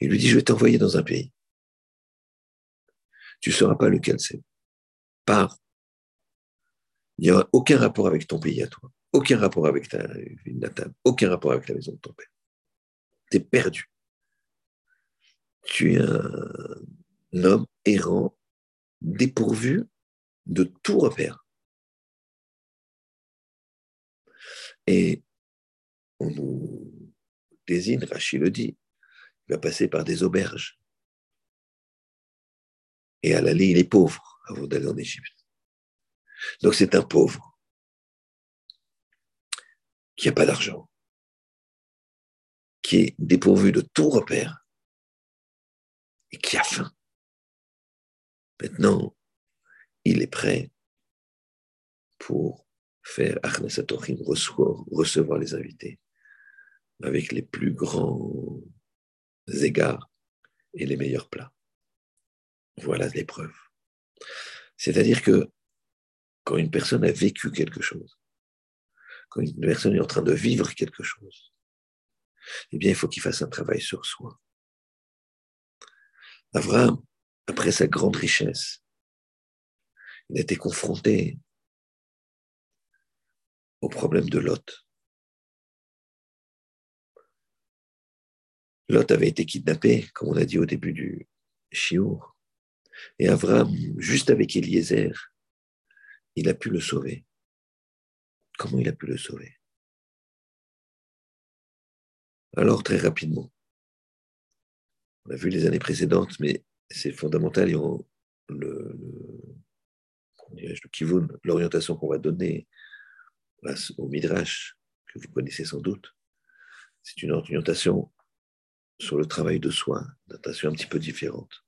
Il lui dit, je vais t'envoyer dans un pays. Tu ne sauras pas lequel c'est. Pars. Il n'y aura aucun rapport avec ton pays à toi. Aucun rapport avec ta ville natale. Aucun rapport avec la maison de ton père. Tu es perdu. Tu es un homme errant, dépourvu de tout repère. Et on nous désigne, Rachid le dit, il va passer par des auberges. Et à l'aller, il est pauvre avant d'aller en Égypte. Donc c'est un pauvre qui n'a pas d'argent, qui est dépourvu de tout repère et qui a faim. Maintenant, il est prêt pour faire Achnasatochim, recevoir les invités avec les plus grands égards et les meilleurs plats. Voilà l'épreuve. C'est-à-dire que quand une personne a vécu quelque chose, quand une personne est en train de vivre quelque chose, eh bien, il faut qu'il fasse un travail sur soi. Abraham, après sa grande richesse, il a été confronté au problème de Lot. Lot avait été kidnappé, comme on a dit au début du Chiour. Et Avram, juste avec Eliezer, il a pu le sauver. Comment il a pu le sauver? Alors, très rapidement, on a vu les années précédentes, mais c'est fondamental, le, le, le l'orientation qu'on va donner au Midrash, que vous connaissez sans doute. C'est une orientation sur le travail de soi, d'attention un petit peu différente.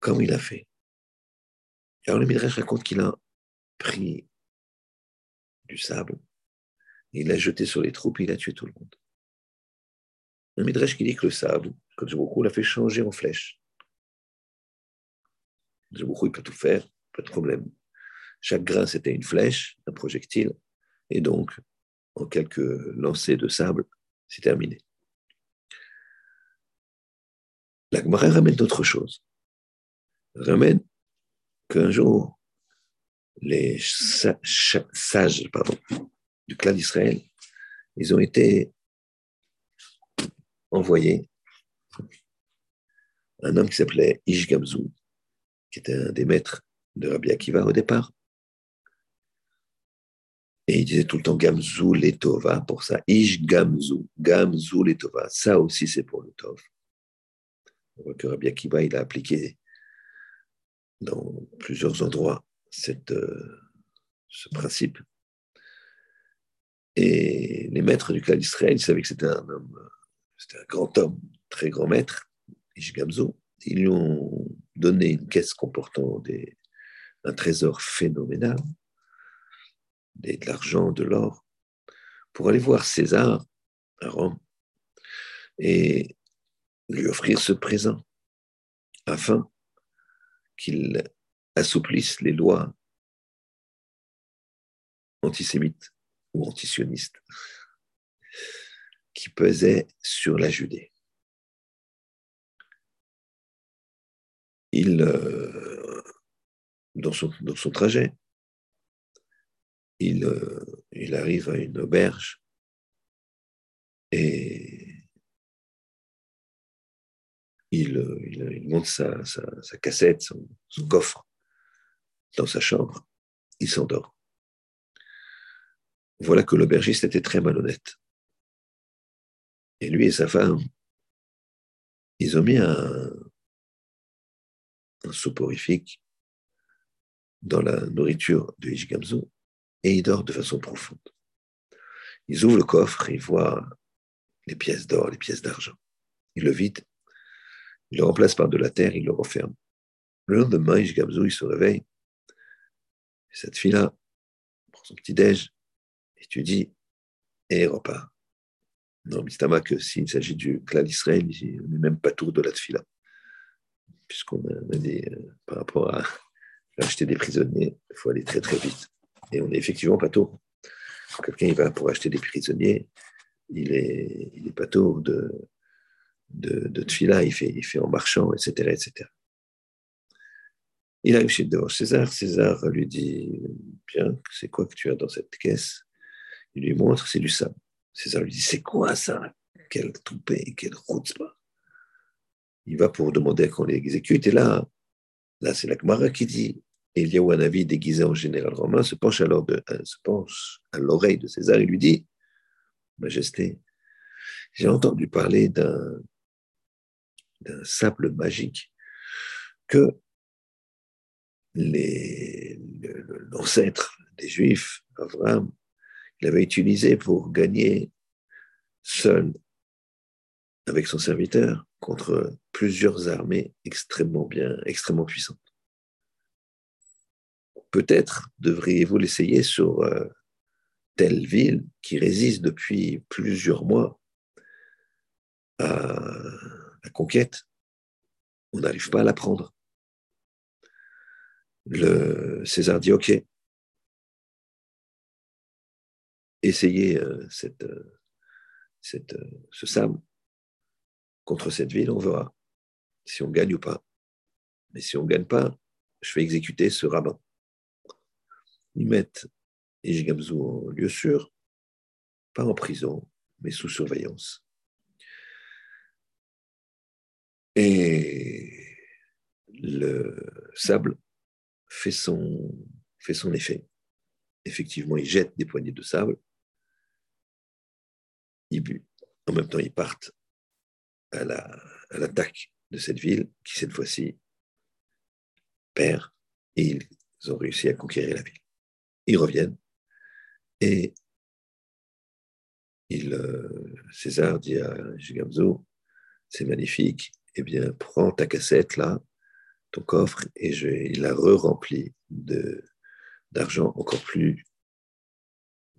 Comme il a fait? Alors le Midrash raconte qu'il a pris du sable, il l'a jeté sur les troupes et il a tué tout le monde. Le Midrash qui dit que le sable, quand beaucoup l'a fait changer en flèche. Beaucoup, il peut tout faire, pas de problème. Chaque grain, c'était une flèche, un projectile, et donc, en quelques lancers de sable, c'est terminé. La Gemara ramène d'autres choses. Ramène qu'un jour, les sages du clan d'Israël, ils ont été envoyés un homme qui s'appelait Ish Gamzou, qui était un des maîtres de Rabbi Akiva au départ. Et il disait tout le temps Gamzou Letova pour ça. Ish Gamzou, Gamzou Letova. Ça aussi, c'est pour le Tov. On voit que Rabbi Akiva, il a appliqué dans plusieurs endroits cette, euh, ce principe. Et les maîtres du clan d'Israël, ils savaient que c'était un homme, c'était un grand homme, très grand maître, Ishgamzo. Ils lui ont donné une caisse comportant des, un trésor phénoménal, de l'argent, de l'or, pour aller voir César à Rome. Et lui offrir ce présent afin qu'il assouplisse les lois antisémites ou antisionistes qui pesaient sur la Judée. Il, euh, dans, son, dans son trajet, il, euh, il arrive à une auberge et il, il, monte sa, cassette, son, coffre dans sa chambre, il s'endort. Voilà que l'aubergiste était très malhonnête. Et lui et sa femme, ils ont mis un, soporifique dans la nourriture de Ishgamzo et il dort de façon profonde. Ils ouvrent le coffre et ils voient les pièces d'or, les pièces d'argent. Il le vide, il le remplace par de la terre, il le referme. Le lendemain, Ishgamzu, il se réveille. cette fille-là prend son petit-déj, étudie et repart. Non, Mistama, que s'il s'agit du clan d'Israël, on n'est même pas tour de la tfila. Puisqu'on a, dit, euh, par rapport à acheter des prisonniers, il faut aller très très vite. Et on n'est effectivement pas tôt. Quelqu'un il va pour acheter des prisonniers, il est, il est pas tôt de, de, de tfila, il fait, il fait en marchant, etc. etc. Il arrive chez devant César. César lui dit Bien, c'est quoi que tu as dans cette caisse? Il lui montre c'est du sable. César lui dit C'est quoi ça? Quel toupet, quel pas? Il va pour demander qu'on l'exécute. Et là, là c'est la Gemara qui dit un avis déguisé en général romain se penche alors euh, à l'oreille de César et lui dit Majesté, j'ai entendu parler d'un d'un sable magique que l'ancêtre des Juifs, Abraham, il avait utilisé pour gagner seul avec son serviteur contre plusieurs armées extrêmement bien, extrêmement puissantes. Peut-être devriez-vous l'essayer sur euh, telle ville qui résiste depuis plusieurs mois à la conquête. On n'arrive pas à la prendre le César dit OK, essayez euh, euh, ce sable contre cette ville, on verra si on gagne ou pas. Mais si on ne gagne pas, je vais exécuter ce rabbin. Ils mettent Ijigamzu en lieu sûr, pas en prison, mais sous surveillance. Et le sable fait son, effet. Effectivement, ils jettent des poignées de sable, ils. En même temps, ils partent à, l'attaque de cette ville qui, cette fois-ci, perd et ils ont réussi à conquérir la ville. Ils reviennent et il, euh, César dit à Gigamzo, c'est magnifique, eh bien, prends ta cassette là, ton coffre et je, il l'a re-rempli d'argent encore plus,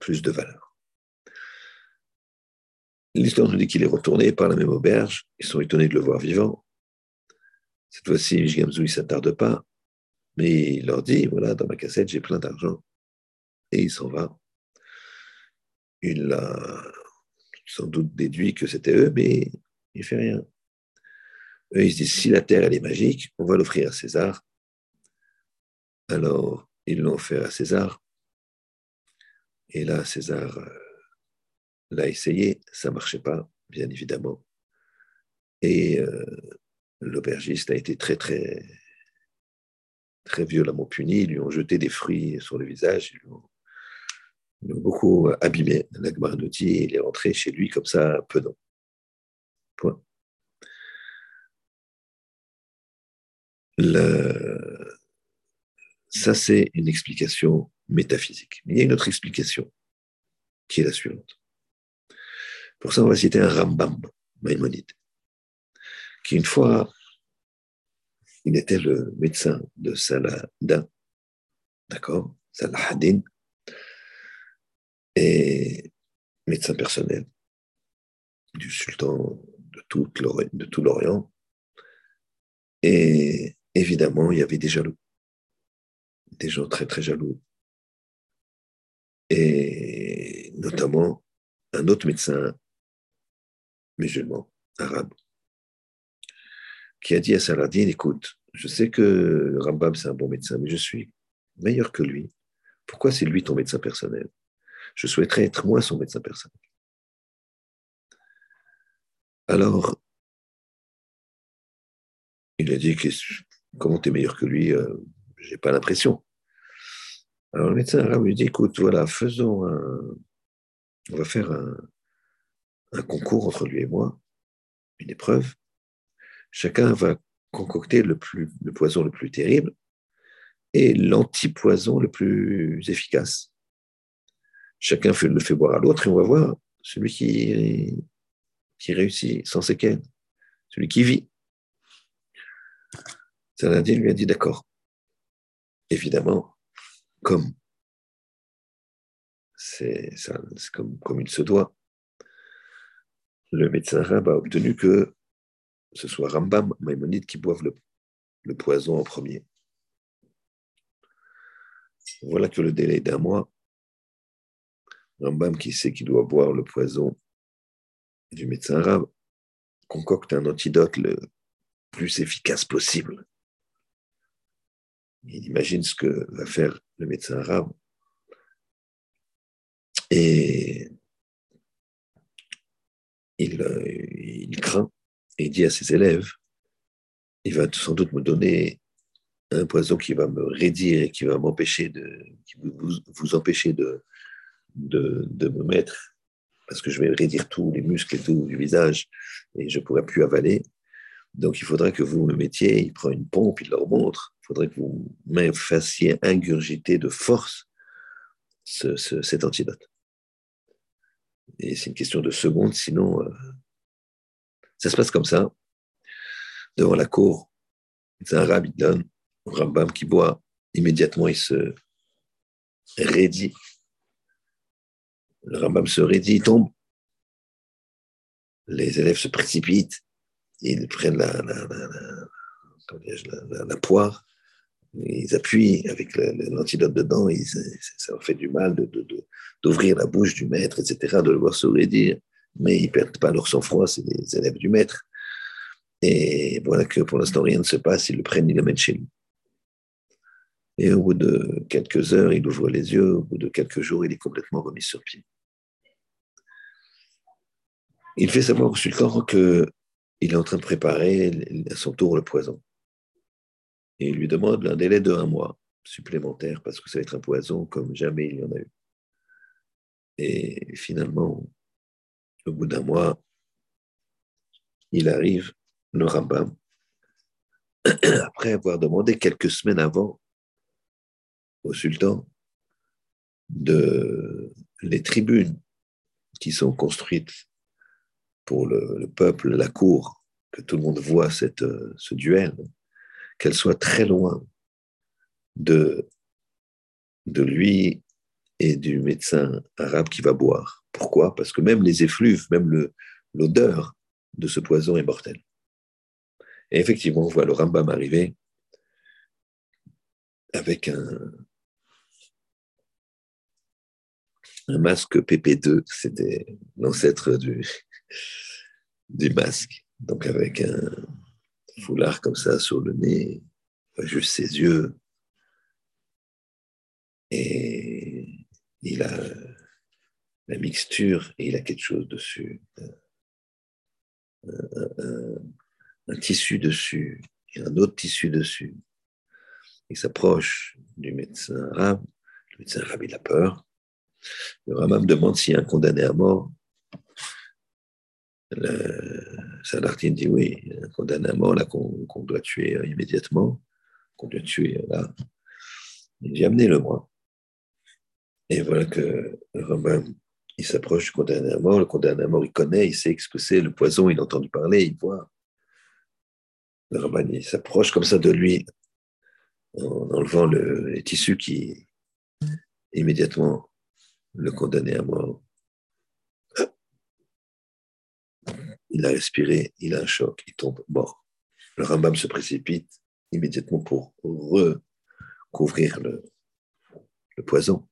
de valeur. L'histoire nous dit qu'il est retourné par la même auberge. Ils sont étonnés de le voir vivant. Cette fois-ci, Gamzou, il ne s'attarde pas, mais il leur dit, voilà, dans ma cassette, j'ai plein d'argent. Et il s'en va. Il a sans doute déduit que c'était eux, mais il ne fait rien. Eux, ils se disent, si la terre, elle est magique, on va l'offrir à César. Alors, ils l'ont offert à César. Et là, César euh, l'a essayé, ça ne marchait pas, bien évidemment. Et euh, l'aubergiste a été très, très, très violemment puni. Ils lui ont jeté des fruits sur le visage. Beaucoup abîmé. La nous il est rentré chez lui comme ça, peu d'eau. Point. Le... Ça, c'est une explication métaphysique. Mais il y a une autre explication qui est la suivante. Pour ça, on va citer un Rambam, Maïmonide, qui une fois, il était le médecin de Saladin, d'accord Salahadin, et médecin personnel du sultan de tout l'Orient. Et évidemment, il y avait des jaloux, des gens très très jaloux. Et notamment un autre médecin musulman, arabe, qui a dit à Saladin, écoute, je sais que Rambam c'est un bon médecin, mais je suis meilleur que lui. Pourquoi c'est lui ton médecin personnel? Je souhaiterais être moi son médecin personnel. Alors, il a dit comment tu es meilleur que lui euh, J'ai pas l'impression. Alors le médecin arabe lui dit écoute, voilà, faisons un. On va faire un, concours entre lui et moi, une épreuve. Chacun va concocter le poison le plus terrible et l'antipoison le plus efficace. Chacun le fait boire à l'autre et on va voir celui qui, qui réussit sans séquelles, celui qui vit. Saladin lui a dit d'accord. Évidemment, comme c'est comme, comme il se doit, le médecin arabe a obtenu que ce soit Rambam, Maïmonide qui boive le, le poison en premier. Voilà que le délai d'un mois, Rambam, qui sait qu'il doit boire le poison du médecin arabe, concocte un antidote le plus efficace possible. Il imagine ce que va faire le médecin arabe. Et il, euh, il craint et dit à ses élèves, il va sans doute me donner un poison qui va me raidir et qui va m'empêcher de, qui vous, vous empêcher de, de, de, me mettre, parce que je vais raidir tous les muscles et tout du visage et je ne pourrai plus avaler. Donc il faudrait que vous me mettiez, il prend une pompe, il leur montre, il faudrait que vous me fassiez ingurgiter de force ce, ce, cet antidote. Et c'est une question de secondes, sinon euh, ça se passe comme ça. Devant la cour, c'est un rabbin, un Rambam qui boit. Immédiatement, il se raidit. Le Rambam se raidit, il tombe. Les élèves se précipitent. Ils prennent la, poire. Ils appuient avec l'antidote dedans. Ça leur fait du mal d'ouvrir la bouche du maître, etc., de le voir se raidir mais ils ne perdent pas leur sang-froid, c'est des élèves du maître. Et voilà que pour l'instant, rien ne se passe, ils le prennent, ils le mettent chez lui. Et au bout de quelques heures, il ouvre les yeux, au bout de quelques jours, il est complètement remis sur pied. Il fait savoir au sultan qu'il est en train de préparer à son tour le poison. Et il lui demande un délai de un mois supplémentaire parce que ça va être un poison comme jamais il y en a eu. Et finalement, au bout d'un mois, il arrive, le Rambam, après avoir demandé quelques semaines avant au sultan de les tribunes qui sont construites pour le, peuple, la cour, que tout le monde voit cette, ce duel, qu'elles soient très loin de, de lui et du médecin arabe qui va boire. Pourquoi? Parce que même les effluves, même l'odeur de ce poison est mortelle. Et effectivement, on voit le Rambam arriver avec un, un masque PP2, c'était l'ancêtre du, du masque, donc avec un foulard comme ça sur le nez, juste ses yeux. Et il a la mixture et il a quelque chose dessus, un, tissu dessus et un autre tissu dessus. Il s'approche du médecin arabe, le médecin arabe il a peur. Le me demande s'il y a un condamné à mort. Salartin dit oui, un condamné à mort là qu'on doit tuer immédiatement, qu'on doit tuer là. Il dit amenez-le moi. Et voilà que le il s'approche du condamné à mort. Le condamné à mort, il connaît, il sait ce que c'est, le poison, il a entendu parler, il voit. Le rabbin, il s'approche comme ça de lui, en enlevant le, les tissus qui, immédiatement, le condamné à mort. Il a respiré, il a un choc, il tombe mort. Le Rambam se précipite immédiatement pour recouvrir le, poison.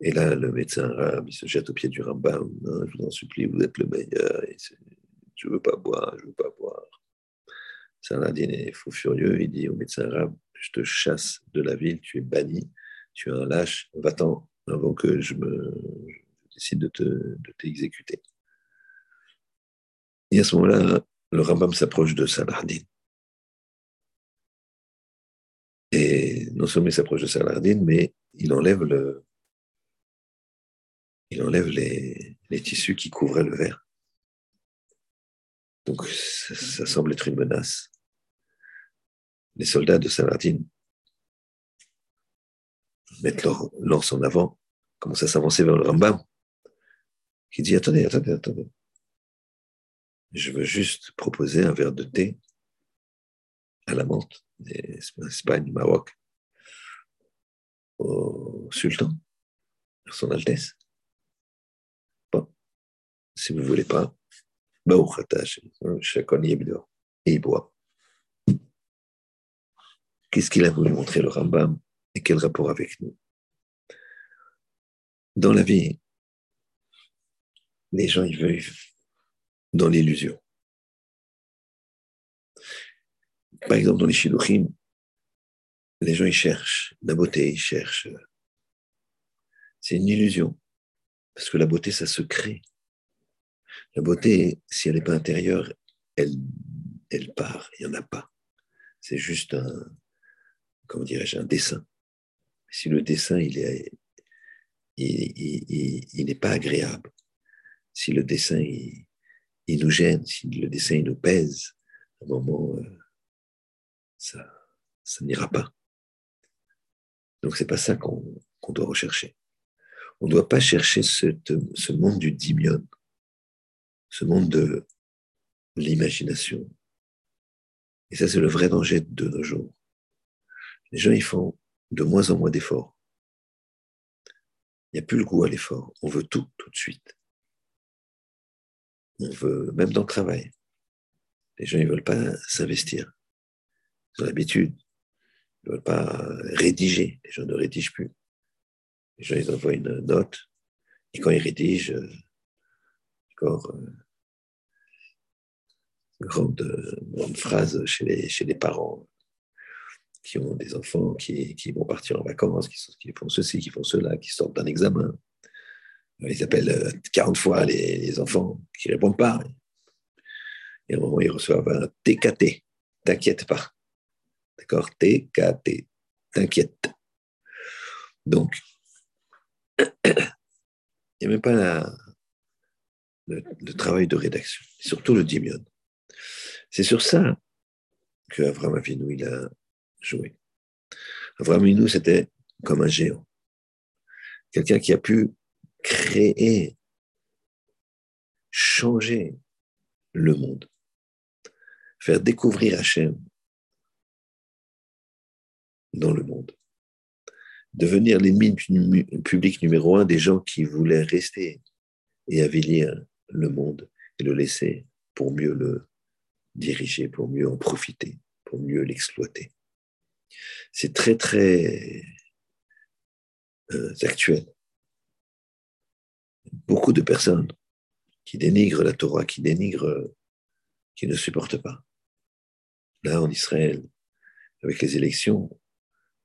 Et là, le médecin arabe, il se jette au pied du Rambam. je vous en supplie, vous êtes le meilleur. je ne veux pas boire, je ne veux pas boire. Saladin est fou furieux. Il dit au médecin arabe Je te chasse de la ville, tu es banni, tu es un lâche, va-t'en avant que je, me, décide de, te, t'exécuter. Et à ce moment-là, le Rambam s'approche de Saladin. Et non seulement il s'approche de Saladin, mais il enlève le, il enlève les, tissus qui couvraient le verre. Donc ça, semble être une menace. Les soldats de Saladin mettent leur lance en avant, commencent à s'avancer vers le Rambam, qui dit attendez, attendez, attendez. je veux juste proposer un verre de thé à la menthe, Espagne, Maroc, au sultan, à son Altesse. Bon, si vous ne voulez pas, et il boit. Qu'est-ce qu'il a voulu montrer le Rambam et quel rapport avec nous? Dans la vie, les gens ils vivent dans l'illusion. Par exemple, dans les les gens ils cherchent la beauté, ils cherchent. C'est une illusion. Parce que la beauté, ça se crée. La beauté, si elle n'est pas intérieure, elle, elle part. Il n'y en a pas. C'est juste un, comment dirais-je, un dessin. Si le dessin, il est, il, n'est pas agréable, si le dessin, il, nous gêne, si le dessin, il nous pèse, à un moment, euh, ça, ça n'ira pas. Donc, c'est pas ça qu'on doit rechercher. On ne doit pas chercher ce monde du dimion, ce monde de l'imagination. Et ça, c'est le vrai danger de nos jours. Les gens, ils font de moins en moins d'efforts. Il n'y a plus le goût à l'effort. On veut tout, tout de suite. On veut, même dans le travail. Les gens, ils ne veulent pas s'investir. Ils ont l'habitude. Ils ne veulent pas rédiger. Les gens ne rédigent plus. Les gens, ils envoient une note. Et quand ils rédigent, euh, encore, euh, grande, grande phrase chez les, chez les parents qui ont des enfants qui, vont partir en vacances, qui, font ceci, qui font cela, qui sortent d'un examen. Ils appellent 40 euh, fois les, enfants qui ne répondent pas. Et moment, ils reçoivent un TKT. T'inquiète pas. D'accord? TKT. T'inquiète. Donc, il n'y a même pas le, travail de rédaction, surtout le dimion. C'est sur ça que Avram Avinu, il a joué. Avram c'était comme un géant. Quelqu'un qui a pu créer, changer le monde, faire découvrir Hachem dans le monde, devenir l'ennemi public numéro un des gens qui voulaient rester et avilir le monde et le laisser pour mieux le diriger, pour mieux en profiter, pour mieux l'exploiter c'est très, très euh, actuel. Beaucoup de personnes qui dénigrent la Torah, qui dénigrent, qui ne supportent pas. Là, en Israël, avec les élections,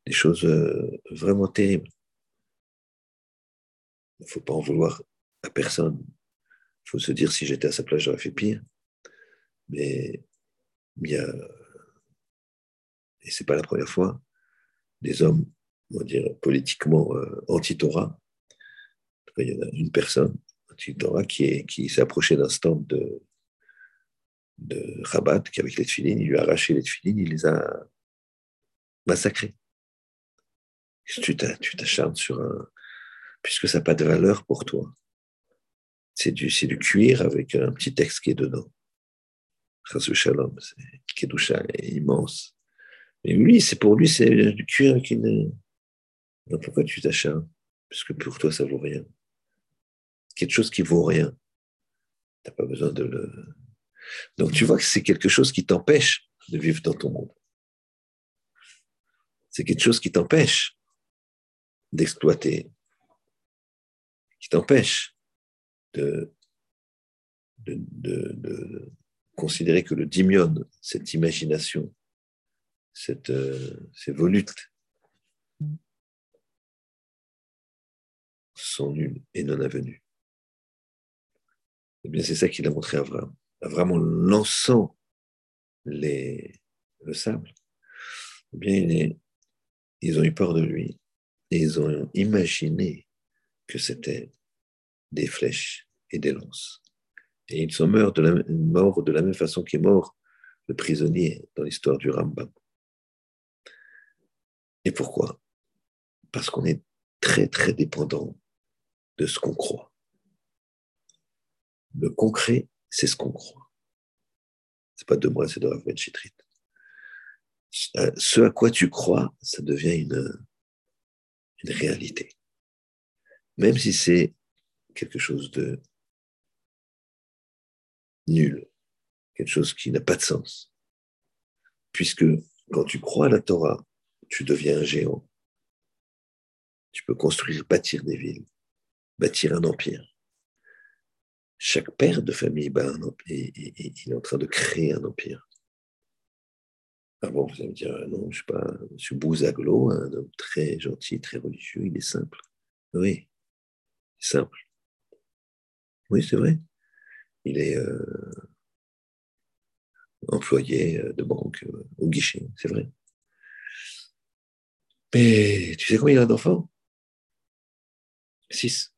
des choses euh, vraiment terribles. Il ne faut pas en vouloir à personne. Il faut se dire, si j'étais à sa place, j'aurais fait pire. Mais il et ce n'est pas la première fois, des hommes, on va dire, politiquement euh, anti-Torah. Il y en a une personne anti-Torah qui, qui s'est approchée d'un stand de, de Rabat, qui avec les tefilines, il lui a arraché les tefilines, il les a massacrés. Tu t'acharnes sur un. Puisque ça n'a pas de valeur pour toi. C'est du, du cuir avec un petit texte qui est dedans. Shalom, c'est Kedusha est immense. Mais lui, c'est pour lui, c'est du cuir qui ne. Donc pourquoi tu t'acharnes Parce que pour toi, ça vaut rien. Quelque chose qui vaut rien. Tu n'as pas besoin de le. Donc tu vois que c'est quelque chose qui t'empêche de vivre dans ton monde. C'est quelque chose qui t'empêche d'exploiter, qui t'empêche de, de, de, considérer que le dimion, cette imagination, cette, euh, ces volutes sont nuls et non avenus. Eh bien, c'est ça qu'il a montré à Avram. Avram, en lançant les, le sable, eh bien, ils ont eu peur de lui et ils ont imaginé que c'était des flèches et des lances. Et ils sont morts de la, morts de la même façon qu'est mort le prisonnier dans l'histoire du Rambam. Et pourquoi? Parce qu'on est très, très dépendant de ce qu'on croit. Le concret, c'est ce qu'on croit. C'est pas de moi, c'est de Rav Ben Chitrit. Euh, ce à quoi tu crois, ça devient une, une réalité. Même si c'est quelque chose de nul, quelque chose qui n'a pas de sens. Puisque quand tu crois à la Torah, tu deviens un géant. Tu peux construire, bâtir des villes, bâtir un empire. Chaque père de famille bat un empire, il est en train de créer un empire. Ah bon, vous allez me dire, euh, non, je ne sais pas, M. Bouzaglo, un homme très gentil, très religieux, il est simple. Oui, simple. Oui, c'est vrai. Il est euh, employé euh, de banque au guichet, c'est vrai. Mais tu sais combien il a d'enfants? Six.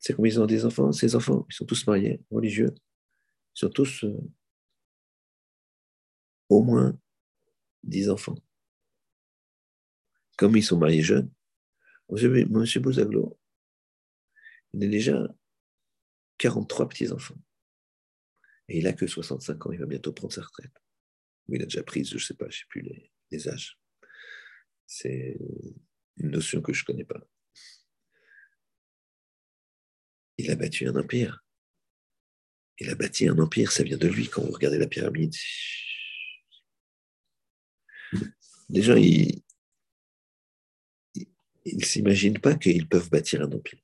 Tu sais combien ils ont des enfants? Ces enfants, ils sont tous mariés, religieux. Ils sont tous au moins dix enfants. Comme ils sont mariés jeunes, M. Bouzaglo, il a déjà 43 petits-enfants. Et il n'a que 65 ans, il va bientôt prendre sa retraite. il a déjà pris, je ne sais pas, je ne sais plus les âges. C'est une notion que je ne connais pas. Il a battu un empire. Il a bâti un empire, ça vient de lui. Quand vous regardez la pyramide, les gens, ils ne s'imaginent pas qu'ils peuvent bâtir un empire.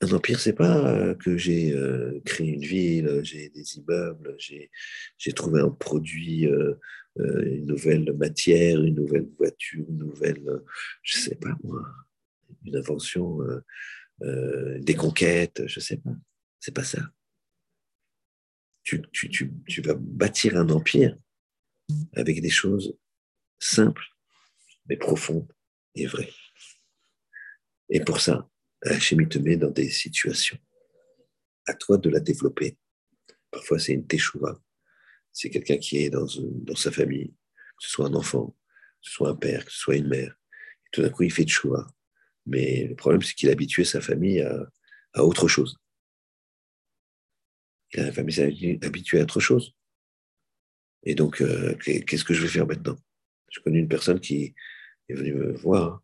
Un empire, c'est pas euh, que j'ai euh, créé une ville, j'ai des immeubles, j'ai trouvé un produit, euh, une nouvelle matière, une nouvelle voiture, une nouvelle, je sais pas moi, une invention, des conquêtes, je sais pas. C'est pas ça. tu, tu vas bâtir un empire avec des choses simples, mais profondes et vraies. Et pour ça, Hachem te met dans des situations. À toi de la développer. Parfois, c'est une teshuva. C'est quelqu'un qui est dans, sa famille, que ce soit un enfant, que ce soit un père, que ce soit une mère. Et tout d'un coup, il fait teshuva. Mais le problème, c'est qu'il a habitué sa famille à, autre chose. La famille s'est habituée à autre chose. Et donc, euh, qu'est-ce que je vais faire maintenant? Je connais une personne qui est venue me voir.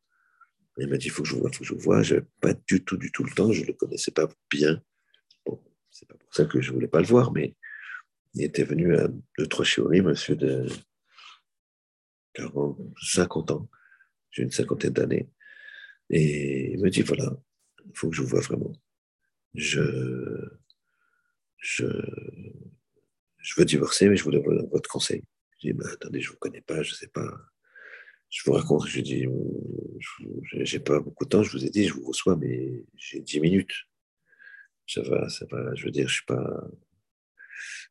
Elle m'a dit, il faut que je vois, il faut que je vois. Je n'avais pas du tout, du tout le temps. Je ne le connaissais pas bien. Bon, c'est pas pour ça que je ne voulais pas le voir, mais il était venu à deux, trois chéoris, monsieur de 40, 50 ans. J'ai une cinquantaine d'années. Et il me dit, voilà, il faut que je vous vois vraiment. Je, je, je veux divorcer, mais je voulais votre conseil. Je dis, bah, attendez, je ne vous connais pas, je ne sais pas. Je vous raconte, je dis, j'ai pas beaucoup de temps, je vous ai dit, je vous reçois, mais j'ai 10 minutes. Ça va, ça va, je veux dire, je ne suis pas,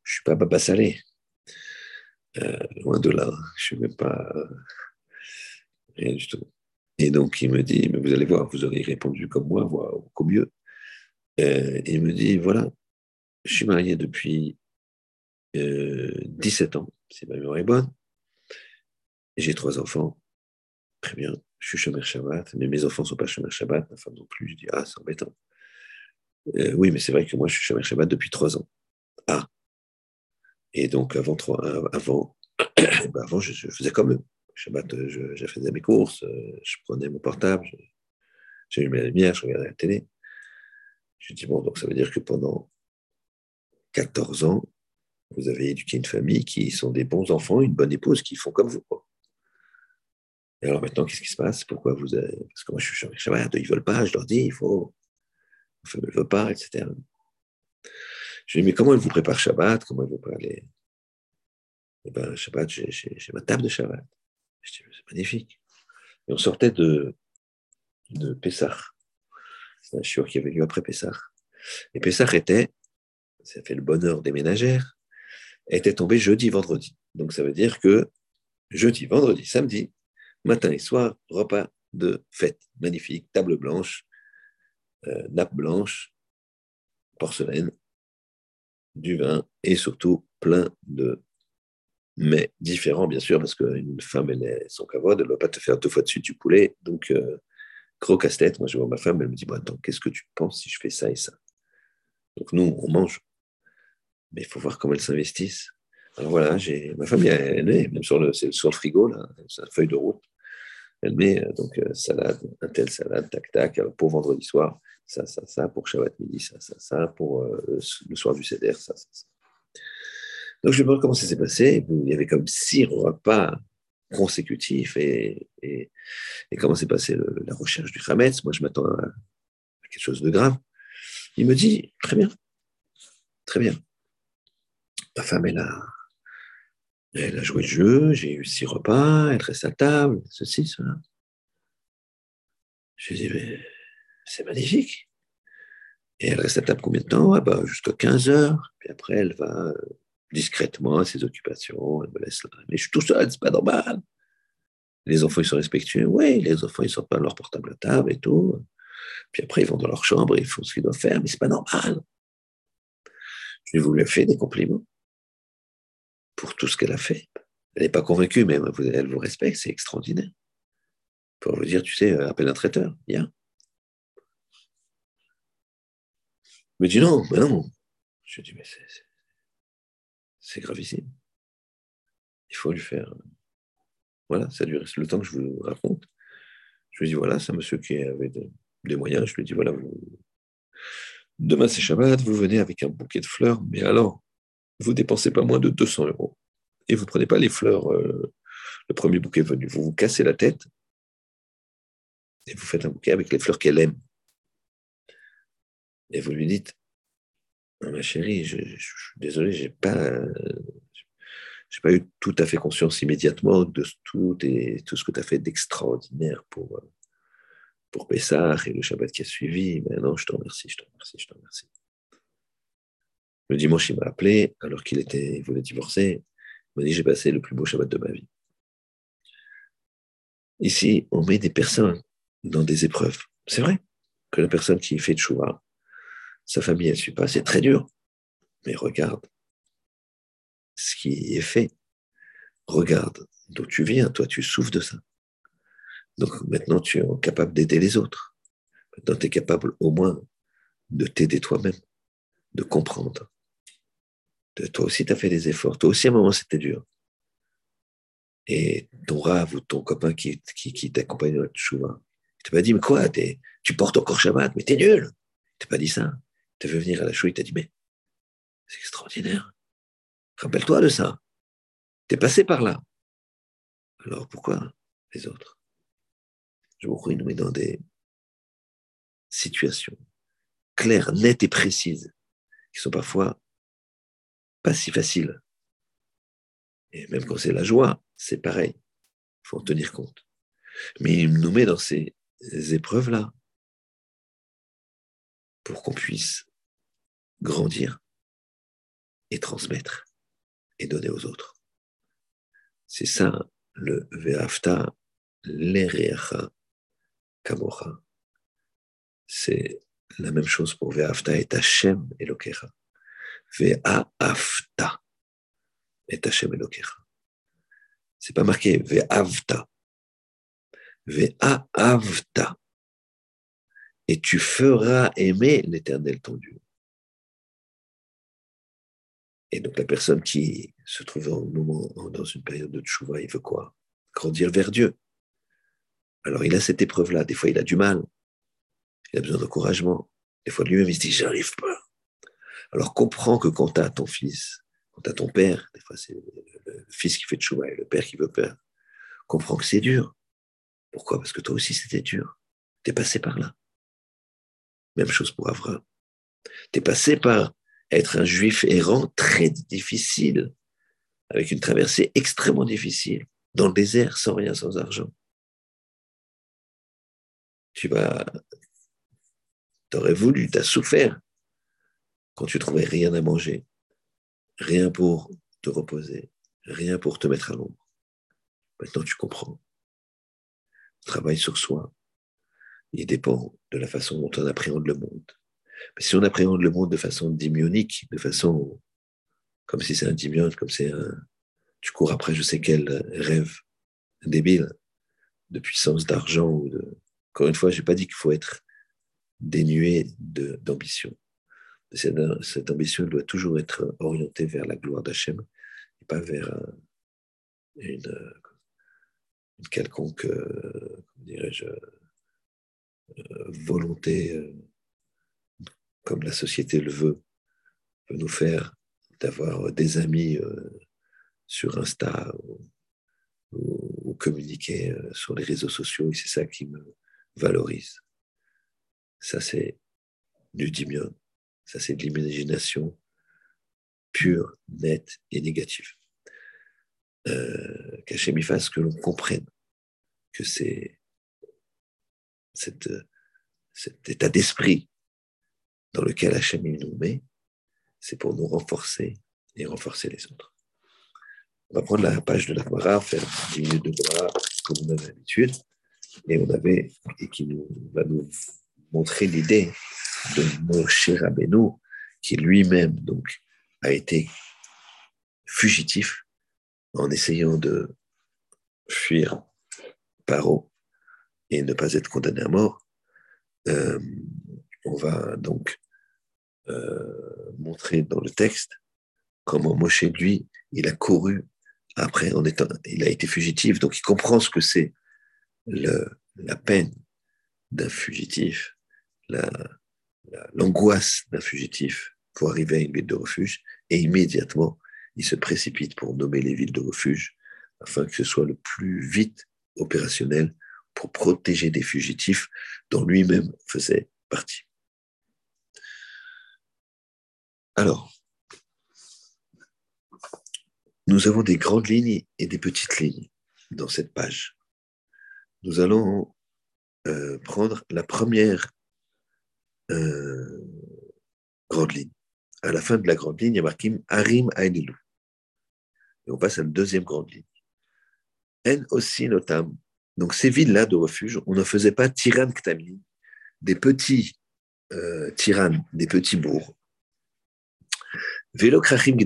je suis pas papa salé. Euh, loin de là, je suis même pas rien du tout. Et donc, il me dit, mais vous allez voir, vous aurez répondu comme moi, voire beaucoup mieux. Euh, il me dit, voilà, je suis marié depuis 17 euh, ans, si ma mémoire est bonne. J'ai trois enfants. Très bien, je suis chômeur Shabbat, mais mes enfants ne sont pas chômeur Shabbat, ma femme non plus. Je dis, ah, c'est embêtant. Euh, oui, mais c'est vrai que moi, je suis chômeur Shabbat depuis trois ans. Ah. Et donc, avant, avant, ben avant je, faisais comme eux. Shabbat, je, je, faisais mes courses, euh, je prenais mon portable, j'allumais la lumière, je regardais la télé. Je dis, bon, donc ça veut dire que pendant 14 ans, vous avez éduqué une famille qui sont des bons enfants, une bonne épouse, qui font comme vous. Et alors maintenant, qu'est-ce qui se passe? Pourquoi vous avez... Parce que moi, je suis Shabbat, ils ne veulent pas, je leur dis, il faut. Enfin, ils ne veulent pas, etc. Je dis, mais comment ils vous préparent Shabbat? Comment ils vous les. Eh bien, Shabbat, j'ai ma table de Shabbat. Je dis, c'est magnifique. Et on sortait de, de Pessah. C'est un chiot qui est venu après Pessah. Et Pessah était, ça fait le bonheur des ménagères, était tombé jeudi, vendredi. Donc ça veut dire que jeudi, vendredi, samedi, matin et soir, repas de fête. Magnifique, table blanche, euh, nappe blanche, porcelaine, du vin et surtout plein de mets différents, bien sûr, parce qu'une femme, elle est son cavode, elle ne va pas te faire deux fois de suite du poulet. Donc, euh, gros casse-tête. Moi, je vois ma femme, elle me dit bon, Attends, qu'est-ce que tu penses si je fais ça et ça? Donc, nous, on mange Mais il faut voir comment elles s'investissent. Alors voilà, ma famille, elle met, même sur le, sur le frigo, là, c'est une feuille de route. Elle met euh, donc euh, salade, un tel salade, tac, tac, pour vendredi soir, ça, ça, ça, pour Shabbat midi, ça, ça, ça, pour euh, le soir du CDR, ça, ça. Donc je me demande comment ça s'est passé. Il y avait comme six repas consécutifs et, et, comment s'est passée la recherche du Hametz. Moi, je m'attends à, quelque chose de grave. Il me dit, très bien, très bien. Ma femme, elle a, elle a joué le jeu, j'ai eu six repas, elle reste à table, ceci, cela. Je lui ai mais c'est magnifique. Et elle reste à table combien de temps? Ah ben, Jusqu'à 15 heures. Puis après, elle va euh, discrètement à ses occupations, elle me laisse là. Mais je suis tout seul, c'est pas normal. Les enfants, ils sont respectueux. Oui, les enfants, ils sortent pas leur portable à table et tout. Puis après, ils vont dans leur chambre ils font ce qu'ils doivent faire, mais c'est pas normal. Je lui ai fait des compliments pour tout ce qu'elle a fait. Elle n'est pas convaincue, mais elle vous respecte, c'est extraordinaire. Pour vous dire, tu sais, appelle un traiteur, viens. Me dit non, mais non. Je dis, mais c'est gravissime. Il faut lui faire. Voilà, ça dure le temps que je vous raconte. Je lui dis, voilà, c'est un monsieur qui avait des moyens. Je lui dis, voilà, demain c'est Shabbat, vous venez avec un bouquet de fleurs, mais alors, vous dépensez pas moins de 200 euros. Et vous ne prenez pas les fleurs, euh, le premier bouquet venu. Vous vous cassez la tête et vous faites un bouquet avec les fleurs qu'elle aime. Et vous lui dites, ma chérie, je, suis désolé, j'ai pas, j'ai pas eu tout à fait conscience immédiatement de tout et tout ce que tu as fait d'extraordinaire pour, pour Pessah et le Shabbat qui a suivi. Mais non, je te remercie, je te remercie, je te remercie. Le dimanche, il m'a appelé alors qu'il était, il voulait divorcer. Il m'a dit J'ai passé le plus beau Shabbat de ma vie. Ici, on met des personnes dans des épreuves. C'est vrai que la personne qui fait de chouva, sa famille, elle ne suit pas. C'est très dur. Mais regarde ce qui est fait. Regarde d'où tu viens. Toi, tu souffres de ça. Donc maintenant, tu es capable d'aider les autres. Maintenant, tu es capable au moins de t'aider toi-même, de comprendre toi aussi, tu as fait des efforts. Toi aussi, à un moment, c'était dur. Et ton rave ou ton copain qui, qui, t'accompagne dans le il t'a pas dit, mais quoi, tu portes encore Shabbat, mais t'es nul. Il t'a pas dit ça. Tu veux venir à la chouva, il t'a dit, mais c'est extraordinaire. Rappelle-toi de ça. Tu es passé par là. Alors pourquoi les autres? Je vous il nous met dans des situations claires, nettes et précises, qui sont parfois pas si facile. Et même quand c'est la joie, c'est pareil. Il faut en tenir compte. Mais il nous met dans ces épreuves-là pour qu'on puisse grandir et transmettre et donner aux autres. C'est ça le Ve'afta Lereacha Kamocha. C'est la même chose pour Ve'afta et Hashem Elokecha. Ve'afta et Hashem Elokecha. C'est pas marqué Ve'avta. Ve'avta. Et tu feras aimer l'éternel ton Dieu. Et donc la personne qui se trouve en moment, dans une période de tchouva, il veut quoi? Grandir vers Dieu. Alors il a cette épreuve-là. Des fois, il a du mal. Il a besoin d'encouragement. Des fois, lui-même, il se dit, j'arrive pas. Alors comprends que quand tu ton fils, quand tu ton père, des fois c'est le, fils qui fait de chouva et le père qui veut peur, comprends que c'est dur. Pourquoi? Parce que toi aussi c'était dur. Tu es passé par là. Même chose pour Avram. Tu es passé par être un juif errant très difficile, avec une traversée extrêmement difficile, dans le désert, sans rien, sans argent. Tu vas, t'aurais voulu, tu as souffert, quand tu trouvais rien à manger, rien pour te reposer, rien pour te mettre à l'ombre. Maintenant, tu comprends. travail sur soi, il dépend de la façon dont on appréhende le monde. Mais si on appréhende le monde de façon dimionique, de façon comme si c'est un dimion, comme c'est un. Tu cours après je sais quel rêve débile de puissance, d'argent ou de. Encore une fois, je n'ai pas dit qu'il faut être dénué d'ambition Cette, ambition doit toujours être orientée vers la gloire d'Hachem et pas vers une, quelconque, dirais-je, volonté, comme la société le veut, peut nous faire d'avoir des amis sur Insta ou, communiquer euh, sur les réseaux sociaux et c'est ça qui me valorise. Ça, c'est du dimion. Ça, c'est de l'imagination pure, nette et négative. Euh, Qu'Hachem fasse que l'on comprenne que c'est cet état d'esprit dans lequel Hachem nous met, c'est pour nous renforcer et renforcer les autres. On va prendre la page de la Gemara, faire 10 minutes de Gemara comme on avait l'habitude, et et qui va nous montrer l'idée de Moshe Rabbeinu, qui lui-même a été fugitif en essayant de fuir Paro et ne pas être condamné à mort. Euh, on va donc euh, montrer dans le texte comment Moshe, lui, il a couru après, en étant, il a été fugitif, donc il comprend ce que c'est la peine d'un fugitif, l'angoisse d'un fugitif pour arriver à une ville de refuge, et immédiatement, il se précipite pour nommer les villes de refuge, afin que ce soit le plus vite opérationnel pour protéger des fugitifs dont lui-même faisait partie. Alors, nous avons des grandes lignes et des petites lignes dans cette page. Nous allons euh, prendre la première euh, grande ligne. À la fin de la grande ligne, il y a marqué Harim Aïnilou. Et on passe à la deuxième grande ligne. En aussi. Donc ces villes-là de refuge, on ne faisait pas Tiran Ktamin, des petits euh, des petits bourgs, Vélo Krachim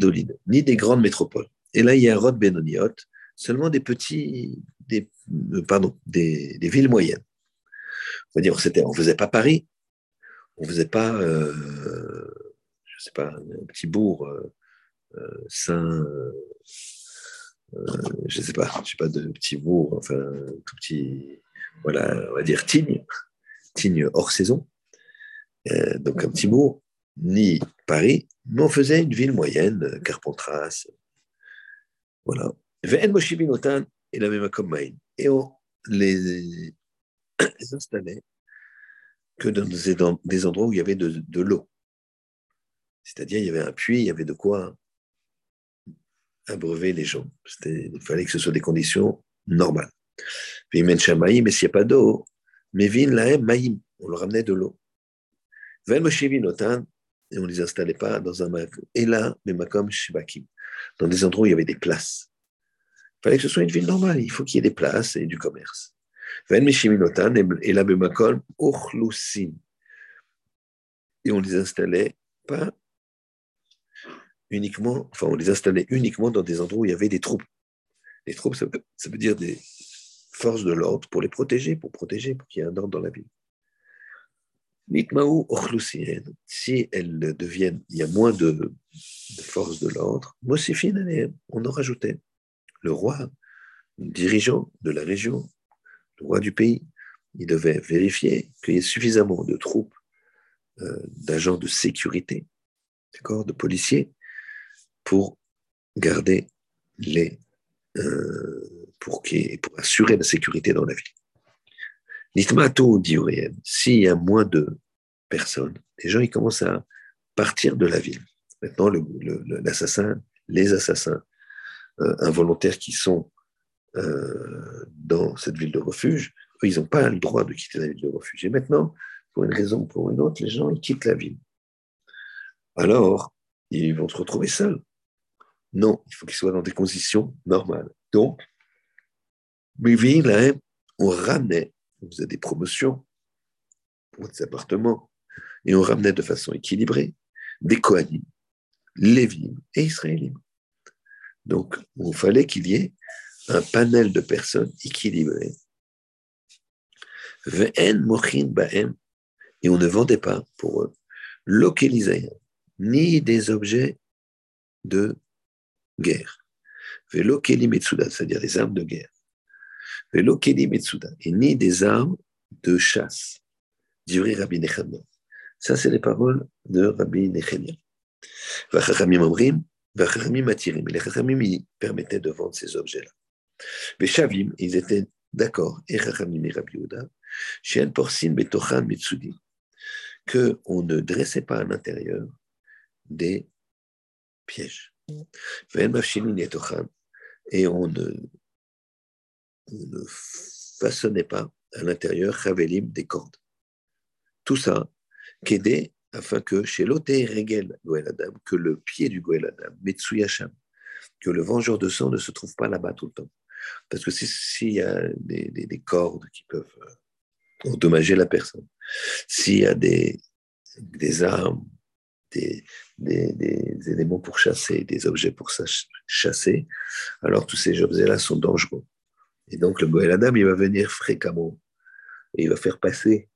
ni des grandes métropoles. Et là, il y a Rod Benoniot, seulement des petits, des, euh, pardon, des, villes moyennes. On va dire, on ne faisait pas Paris, on ne faisait pas, euh, je sais pas, un petit bourg, euh, euh Saint, je sais pas, je sais pas de petit bourg, enfin, tout petit, voilà, on va dire Tignes, Tignes hors saison. donc un petit bourg, ni Paris, mais on faisait une ville moyenne, Carpentras, voilà. Et la même Et on les installait que dans des endroits où il y avait de, l'eau. C'est-à-dire, il y avait un puits, il y avait de quoi abreuver les gens. Il fallait que ce soit des conditions normales. Puis, mais s'il n'y a pas d'eau, mais vin maïm, on leur ramenait de l'eau. Et on ne les installait pas dans un Et là, mais comme shibakim dans des endroits où il y avait des places. Il fallait que ce soit une ville normale, il faut qu'il y ait des places et du commerce. Et on les installait pas uniquement, enfin on les installait uniquement dans des endroits où il y avait des troupes. Les troupes, ça veut, dire des forces de l'ordre pour les protéger, pour protéger, pour qu'il y ait un ordre dans la ville. Si elles deviennent, il y a moins de, forces de l'ordre, on en rajoutait. Le roi, dirigeant de la région, le roi du pays, il devait vérifier qu'il y ait suffisamment de troupes, euh, d'agents de sécurité, de policiers, pour garder les. Euh, pour, pour assurer la sécurité dans la ville. Nitmato dit s'il y a moins de personnes, les gens ils commencent à partir de la ville. Maintenant, l'assassin, les assassins euh, involontaires qui sont euh, dans cette ville de refuge, eux, ils n'ont pas le droit de quitter la ville de refuge. Et maintenant, pour une raison ou pour une autre, les gens ils quittent la ville. Alors, ils vont se retrouver seuls. Non, il faut qu'ils soient dans des conditions normales. Donc, villes, on ramenait on faisait des promotions pour des appartements, et on ramenait de façon équilibrée des Kohanim, Lévim et Israélim. Donc, il fallait qu'il y ait un panel de personnes équilibrées. Et on ne vendait pas pour eux. Localisé, ni des objets de guerre. Velo Kelim Metsuda, c'est-à-dire des armes de guerre. Et ni des armes de chasse. D'Ivri Rabbi Nechemia. Ça, c'est les paroles de Rabbi Nechemia. Vachachamim Omrim, Vachachamim Atirim. Les Chachamim, ils permettaient de vendre ces objets-là. Les Shavim, ils étaient d'accord, et Chachamim et Rabbi Yehuda, Shen Porsin Betochan Metsudi, qu'on ne dressait pas à l'intérieur des pièges. Et on ne, ne façonnait pas à l'intérieur Chavelim des cordes. Tout ça, qu'aider afin que chez l'Oté Regel Adam, que le pied du Goel Adam, Metsuyasham, que le vengeur de sang ne se trouve pas là-bas tout le temps. Parce que s'il y a des, des, cordes qui peuvent euh, endommager la personne, s'il y a des, des armes, des, des, éléments pour chasser, des objets pour chasser, alors tous ces objets-là sont dangereux. Et donc le Goël Adam, il va venir fréquemment et il va faire passer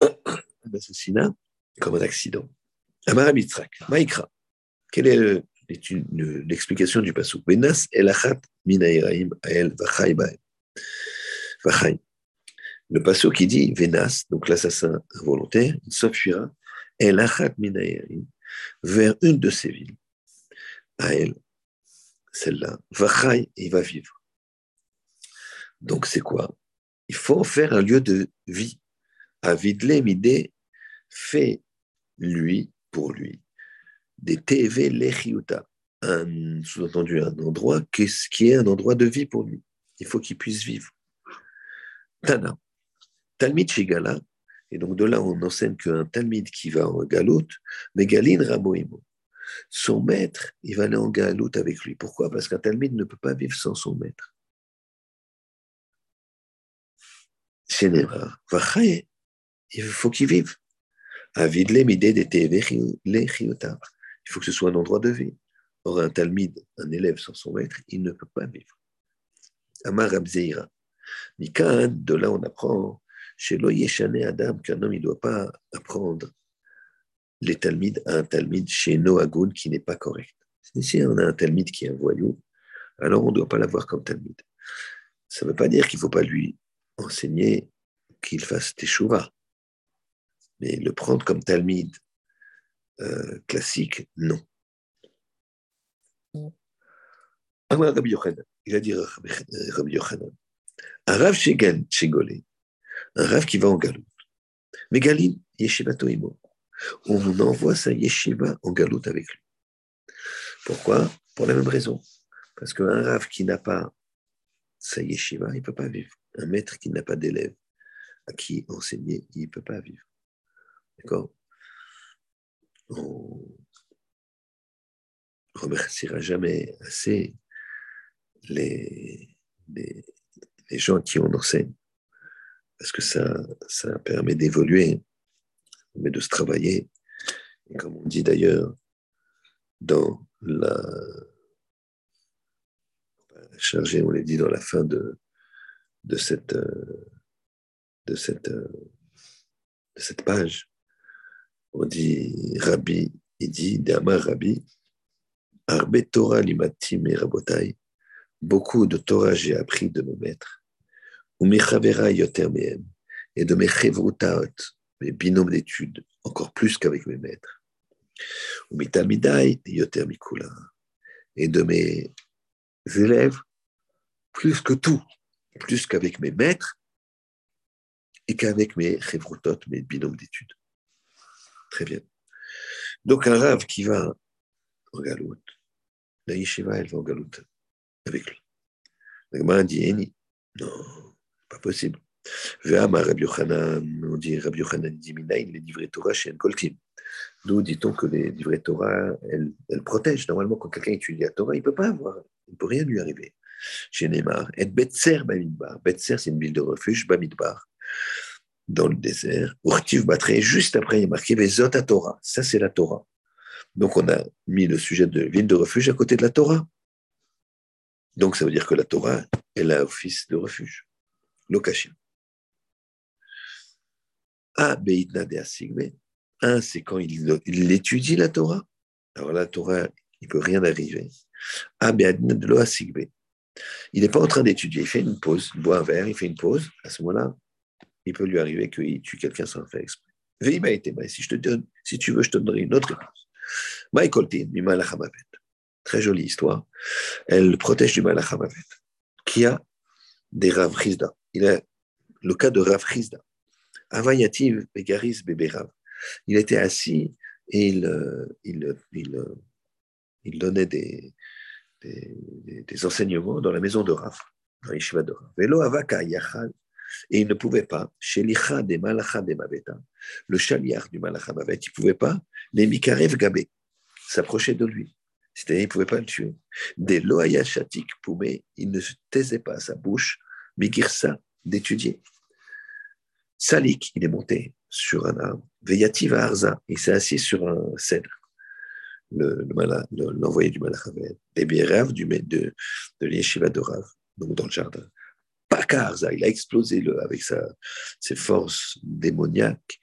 un assassinat comme un accident. Amara Mitzrak, Maïkra. Quelle est l'explication du passou Venas elachat minairaim ael vachai Le passou qui dit Venas, donc l'assassin involontaire, il s'enfuira elachat minairaim vers une de ces villes. Elle, celle-là, Vachai, il va vivre. Donc c'est quoi? Il faut en faire un lieu de vie. Avidle Midé fait lui, pour lui, des TV Lechiuta, un sous-entendu un endroit qui est un endroit de vie pour lui? Il faut qu'il puisse vivre. Tana. Talmid Shigala, et donc de là, on enseigne qu'un Talmid qui va en galoute, Megalin Ramoimo. Son maître, il va aller en galoute avec lui. Pourquoi? Parce qu'un Talmid ne peut pas vivre sans son maître. C'est Il faut qu'il vive. Avid Il faut que ce soit un endroit de vie. Or, un Talmid, un élève sans son maître, il ne peut pas vivre. Amar Abzeira. Mikan, de là on apprend chez Loyeshane Adam qu'un homme ne doit pas apprendre les Talmides à un Talmide chez Noagoun qui n'est pas correct. Si on a un Talmide qui est un voyou, alors on ne doit pas l'avoir comme Talmide. Ça ne veut pas dire qu'il ne faut pas lui enseigner qu'il fasse teshuva. Mais le prendre comme Talmide euh, classique, non. Il a dit Rabbi Yochanan, un Rav Shegolé, un qui va en galoute. Mais Galim, Yeshiva Toimo, on envoie sa Yeshiva en galoute avec lui. Pourquoi? Pour la même raison. Parce qu'un rave qui n'a pas sa Yeshiva, il ne peut pas vivre. Un maître qui n'a pas d'élève à qui enseigner, il ne peut pas vivre. D'accord? On remerciera jamais assez les, les, les gens qui en enseignent parce que ça, ça permet d'évoluer, mais de se travailler. Et comme on dit d'ailleurs dans la chargé, on l'a dit dans la fin de, de, cette, de, cette, de cette page, on dit Rabbi, il dit Dama Rabbi, Arbe Torah limatim et rabotai, beaucoup de Torah j'ai appris de mes maîtres. Et de mes chevrotaot, mes binômes d'études, encore plus qu'avec mes maîtres. Et de mes élèves, plus que tout, plus qu'avec mes maîtres et qu'avec mes chevrotot, mes binômes d'études. Très bien. Donc un rave qui va en galoute, la yeshiva, elle va en galoute avec lui. La dit, non, pas possible. Rabbi Yochanan, on dit Rabbi Yochanan dit Minaïn, les livrets Torah chez Koltim. Nous dit-on que les livrets Torah, elles, elles protègent. Normalement, quand quelqu'un étudie la Torah, il ne peut pas avoir, il ne peut rien lui arriver. Chez Neymar, et Betzer Bamidbar. Betzer, c'est une ville de refuge, Bamidbar, dans le désert. Urtiv Batre, juste après, il est marqué Vezot à Torah. Ça, c'est la Torah. Donc, on a mis le sujet de ville de refuge à côté de la Torah. Donc, ça veut dire que la Torah, elle a office de refuge. Lokashim. A Beitna de Asigme, Un, c'est quand il, étudie la Torah. Alors la Torah, il ne peut rien arriver. Ah, il n'est pas en train d'étudier, il fait une pause, il boit un verre, il fait une pause. À ce moment-là, il peut lui arriver qu'il tue quelqu'un sans faire exprès. Si, je te donne, si tu veux, je te donnerai une autre réponse. Très jolie histoire. Elle protège du malachamavet. Qui a des Rav Il a le cas de Rav Chizda. Avayativ Begaris Beberav. Il était assis et il, euh, il, il, euh, il donnait des, des, enseignements dans la maison de Rav, dans l'Yeshiva de. Velo Avaka Yachal. Et il ne pouvait pas, chez l'Icha le chaliar du Malacha Mavet, il ne pouvait pas, les Mikarev Gabé, s'approcher de lui. C'est-à-dire, il ne pouvait pas le tuer. Des Loaya Shatik Poumé, il ne se taisait pas à sa bouche, Migirsa, d'étudier. Salik, il est monté sur un arbre. Veyativa Arza, il s'est assis sur un cèdre. L'envoyé le, du Malachavet. Des Bierav du, de, de l'Yeshiva de Rav, donc dans le jardin. Pakarza, il a explosé le, avec ses forces démoniaques.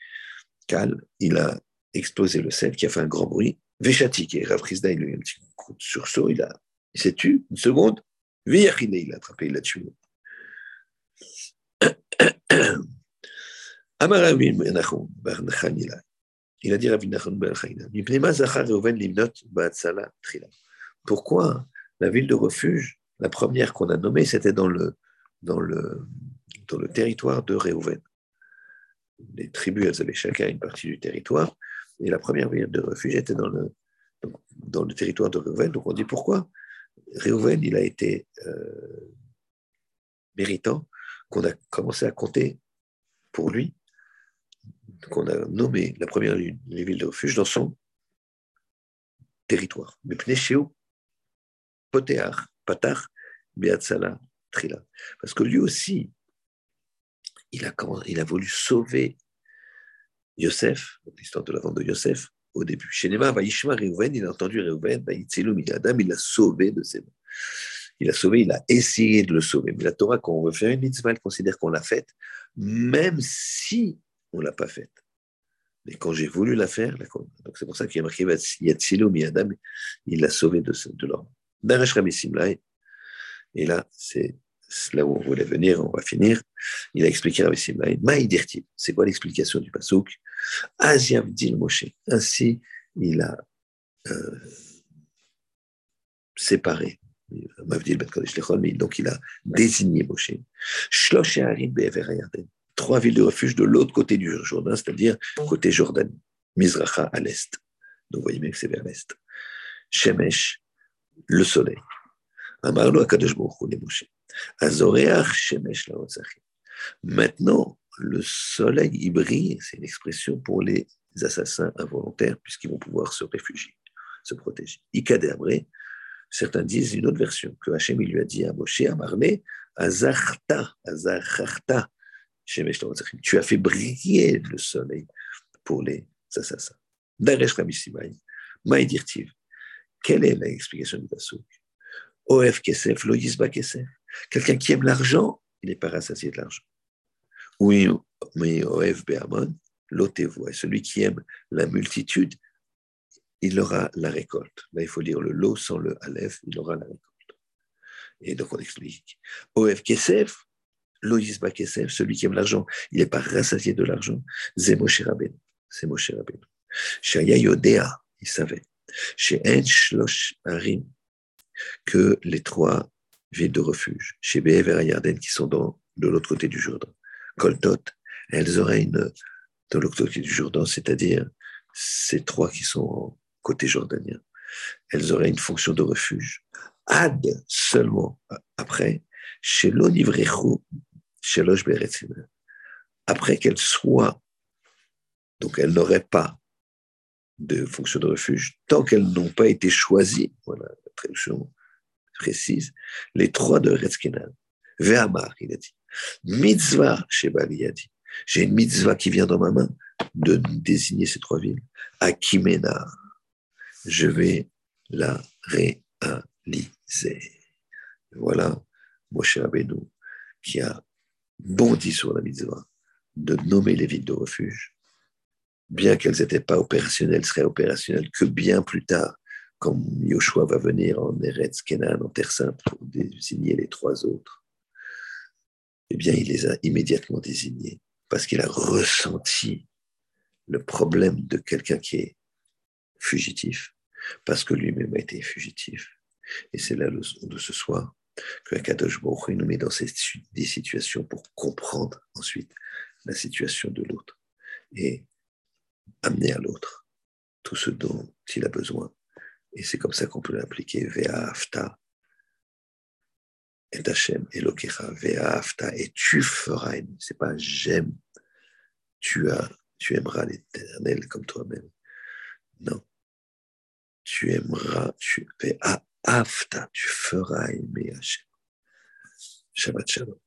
Cal, il a explosé le cèdre qui a fait un grand bruit. Véchatik, et Rav il a eu un petit coup de sursaut, il, s'est tué une seconde. Veyachine, il l'a attrapé, il l'a tué. Il a dit Rabbi Nachon Pourquoi la ville de refuge, la première qu'on a nommée, c'était dans le, dans, le, dans le territoire de Réhouven Les tribus, elles avaient chacun une partie du territoire, et la première ville de refuge était dans le, dans le territoire de Réhouven. Donc on dit pourquoi Réhouven, il a été euh, méritant qu'on a commencé à compter pour lui qu'on a nommé la première ville de refuge dans son territoire. Potéar, Patar, Trila. Parce que lui aussi, il a, il a voulu sauver Yosef, l'histoire de la vente de Yosef, au début. Chez Nema, Vaishma Reuven, il a entendu Reuven, Adam, il l'a sauvé de ses mains. Il a sauvé, il a essayé de le sauver. Mais la Torah, quand on veut faire une mitzvah, elle considère qu'on l'a faite, même si on ne l'a pas faite. Mais quand j'ai voulu la faire, c'est pour ça qu'il y a marqué Yatsilo Adam, il l'a sauvé de, de l'homme. Et là, c'est là où on voulait venir, on va finir. Il a expliqué à Simlaï, Maïdirti, c'est quoi l'explication du Pasouk? Aziavdil Moshe. Ainsi, il a euh, séparé, donc il a désigné Moshe. Shlosh Be'ever trois villes de refuge de l'autre côté du Jourdain, c'est-à-dire côté Jordanie, Mizracha à l'est. Donc vous voyez bien que c'est vers l'est. Shemesh, le soleil. Amarlo Akadosh Moshe. Azoreach Shemesh la Maintenant, le soleil, il brille, c'est une expression pour les assassins involontaires, puisqu'ils vont pouvoir se réfugier, se protéger. Ikadeabre, certains disent une autre version, que Hachem lui a dit à Moshe, à Marlé, Azarta, Azarta, tu as fait briller le soleil pour les assassins. Daresh Ramissimai, Maïdirtiv. Quelle est l'explication du Passouk? Oef Kesef, Loïsba Kesef. Quelqu'un qui aime l'argent, il n'est pas rassasié de l'argent. Oui, mais Oef Be'amon, l'otevo. Celui qui aime la multitude, il aura la récolte. Là, il faut lire le lot sans le aleph, il aura la récolte. Et donc, on explique. Oef Kesef, Loïs Bakesef, celui qui aime l'argent, il n'est pas rassasié de l'argent. C'est Moshe Rabbeinu. C'est Moshe. Shaya il savait. Chez En Shlosh Harim, que les trois villes de refuge, chez Be'ever Yarden, qui sont dans, de l'autre côté du Jourdain, Koltot, elles auraient une, de l'autre côté du Jourdain, c'est-à-dire ces trois qui sont côté jordanien, elles auraient une fonction de refuge. Ad seulement après, chez l'Onivrechu après qu'elle soit, donc elle n'aurait pas de fonction de refuge, tant qu'elles n'ont pas été choisies, voilà la traduction précise, les trois de Retzkenan. Ve'amar, il a dit. Mitzvah, Shebali a dit. J'ai une mitzvah qui vient dans ma main de désigner ces trois villes. Akimena, je vais la réaliser. Voilà Moshe Rabbeinu qui a bondit sur la mitzvah de nommer les villes de refuge bien qu'elles n'étaient pas opérationnelles, seraient opérationnelles que bien plus tard, quand Yoshua va venir en Eretz Kenan, en Terre Sainte, pour désigner les trois autres. Eh bien, il les a immédiatement désignés parce qu'il a ressenti le problème de quelqu'un qui est fugitif, parce que lui-même a été fugitif. Et c'est la leçon de ce soir que Kadosh Baruch nous met dans des situations pour comprendre ensuite la situation de l'autre et amener à l'autre tout ce dont il a besoin. Et c'est comme ça qu'on peut l'appliquer. Vea afta et. Vea et tu feras. C'est pas j'aime. Tu as, tu aimeras l'éternel comme toi-même. Non. Tu aimeras, tu fais afta, tu feras aimer Hachem. Shabbat Shalom.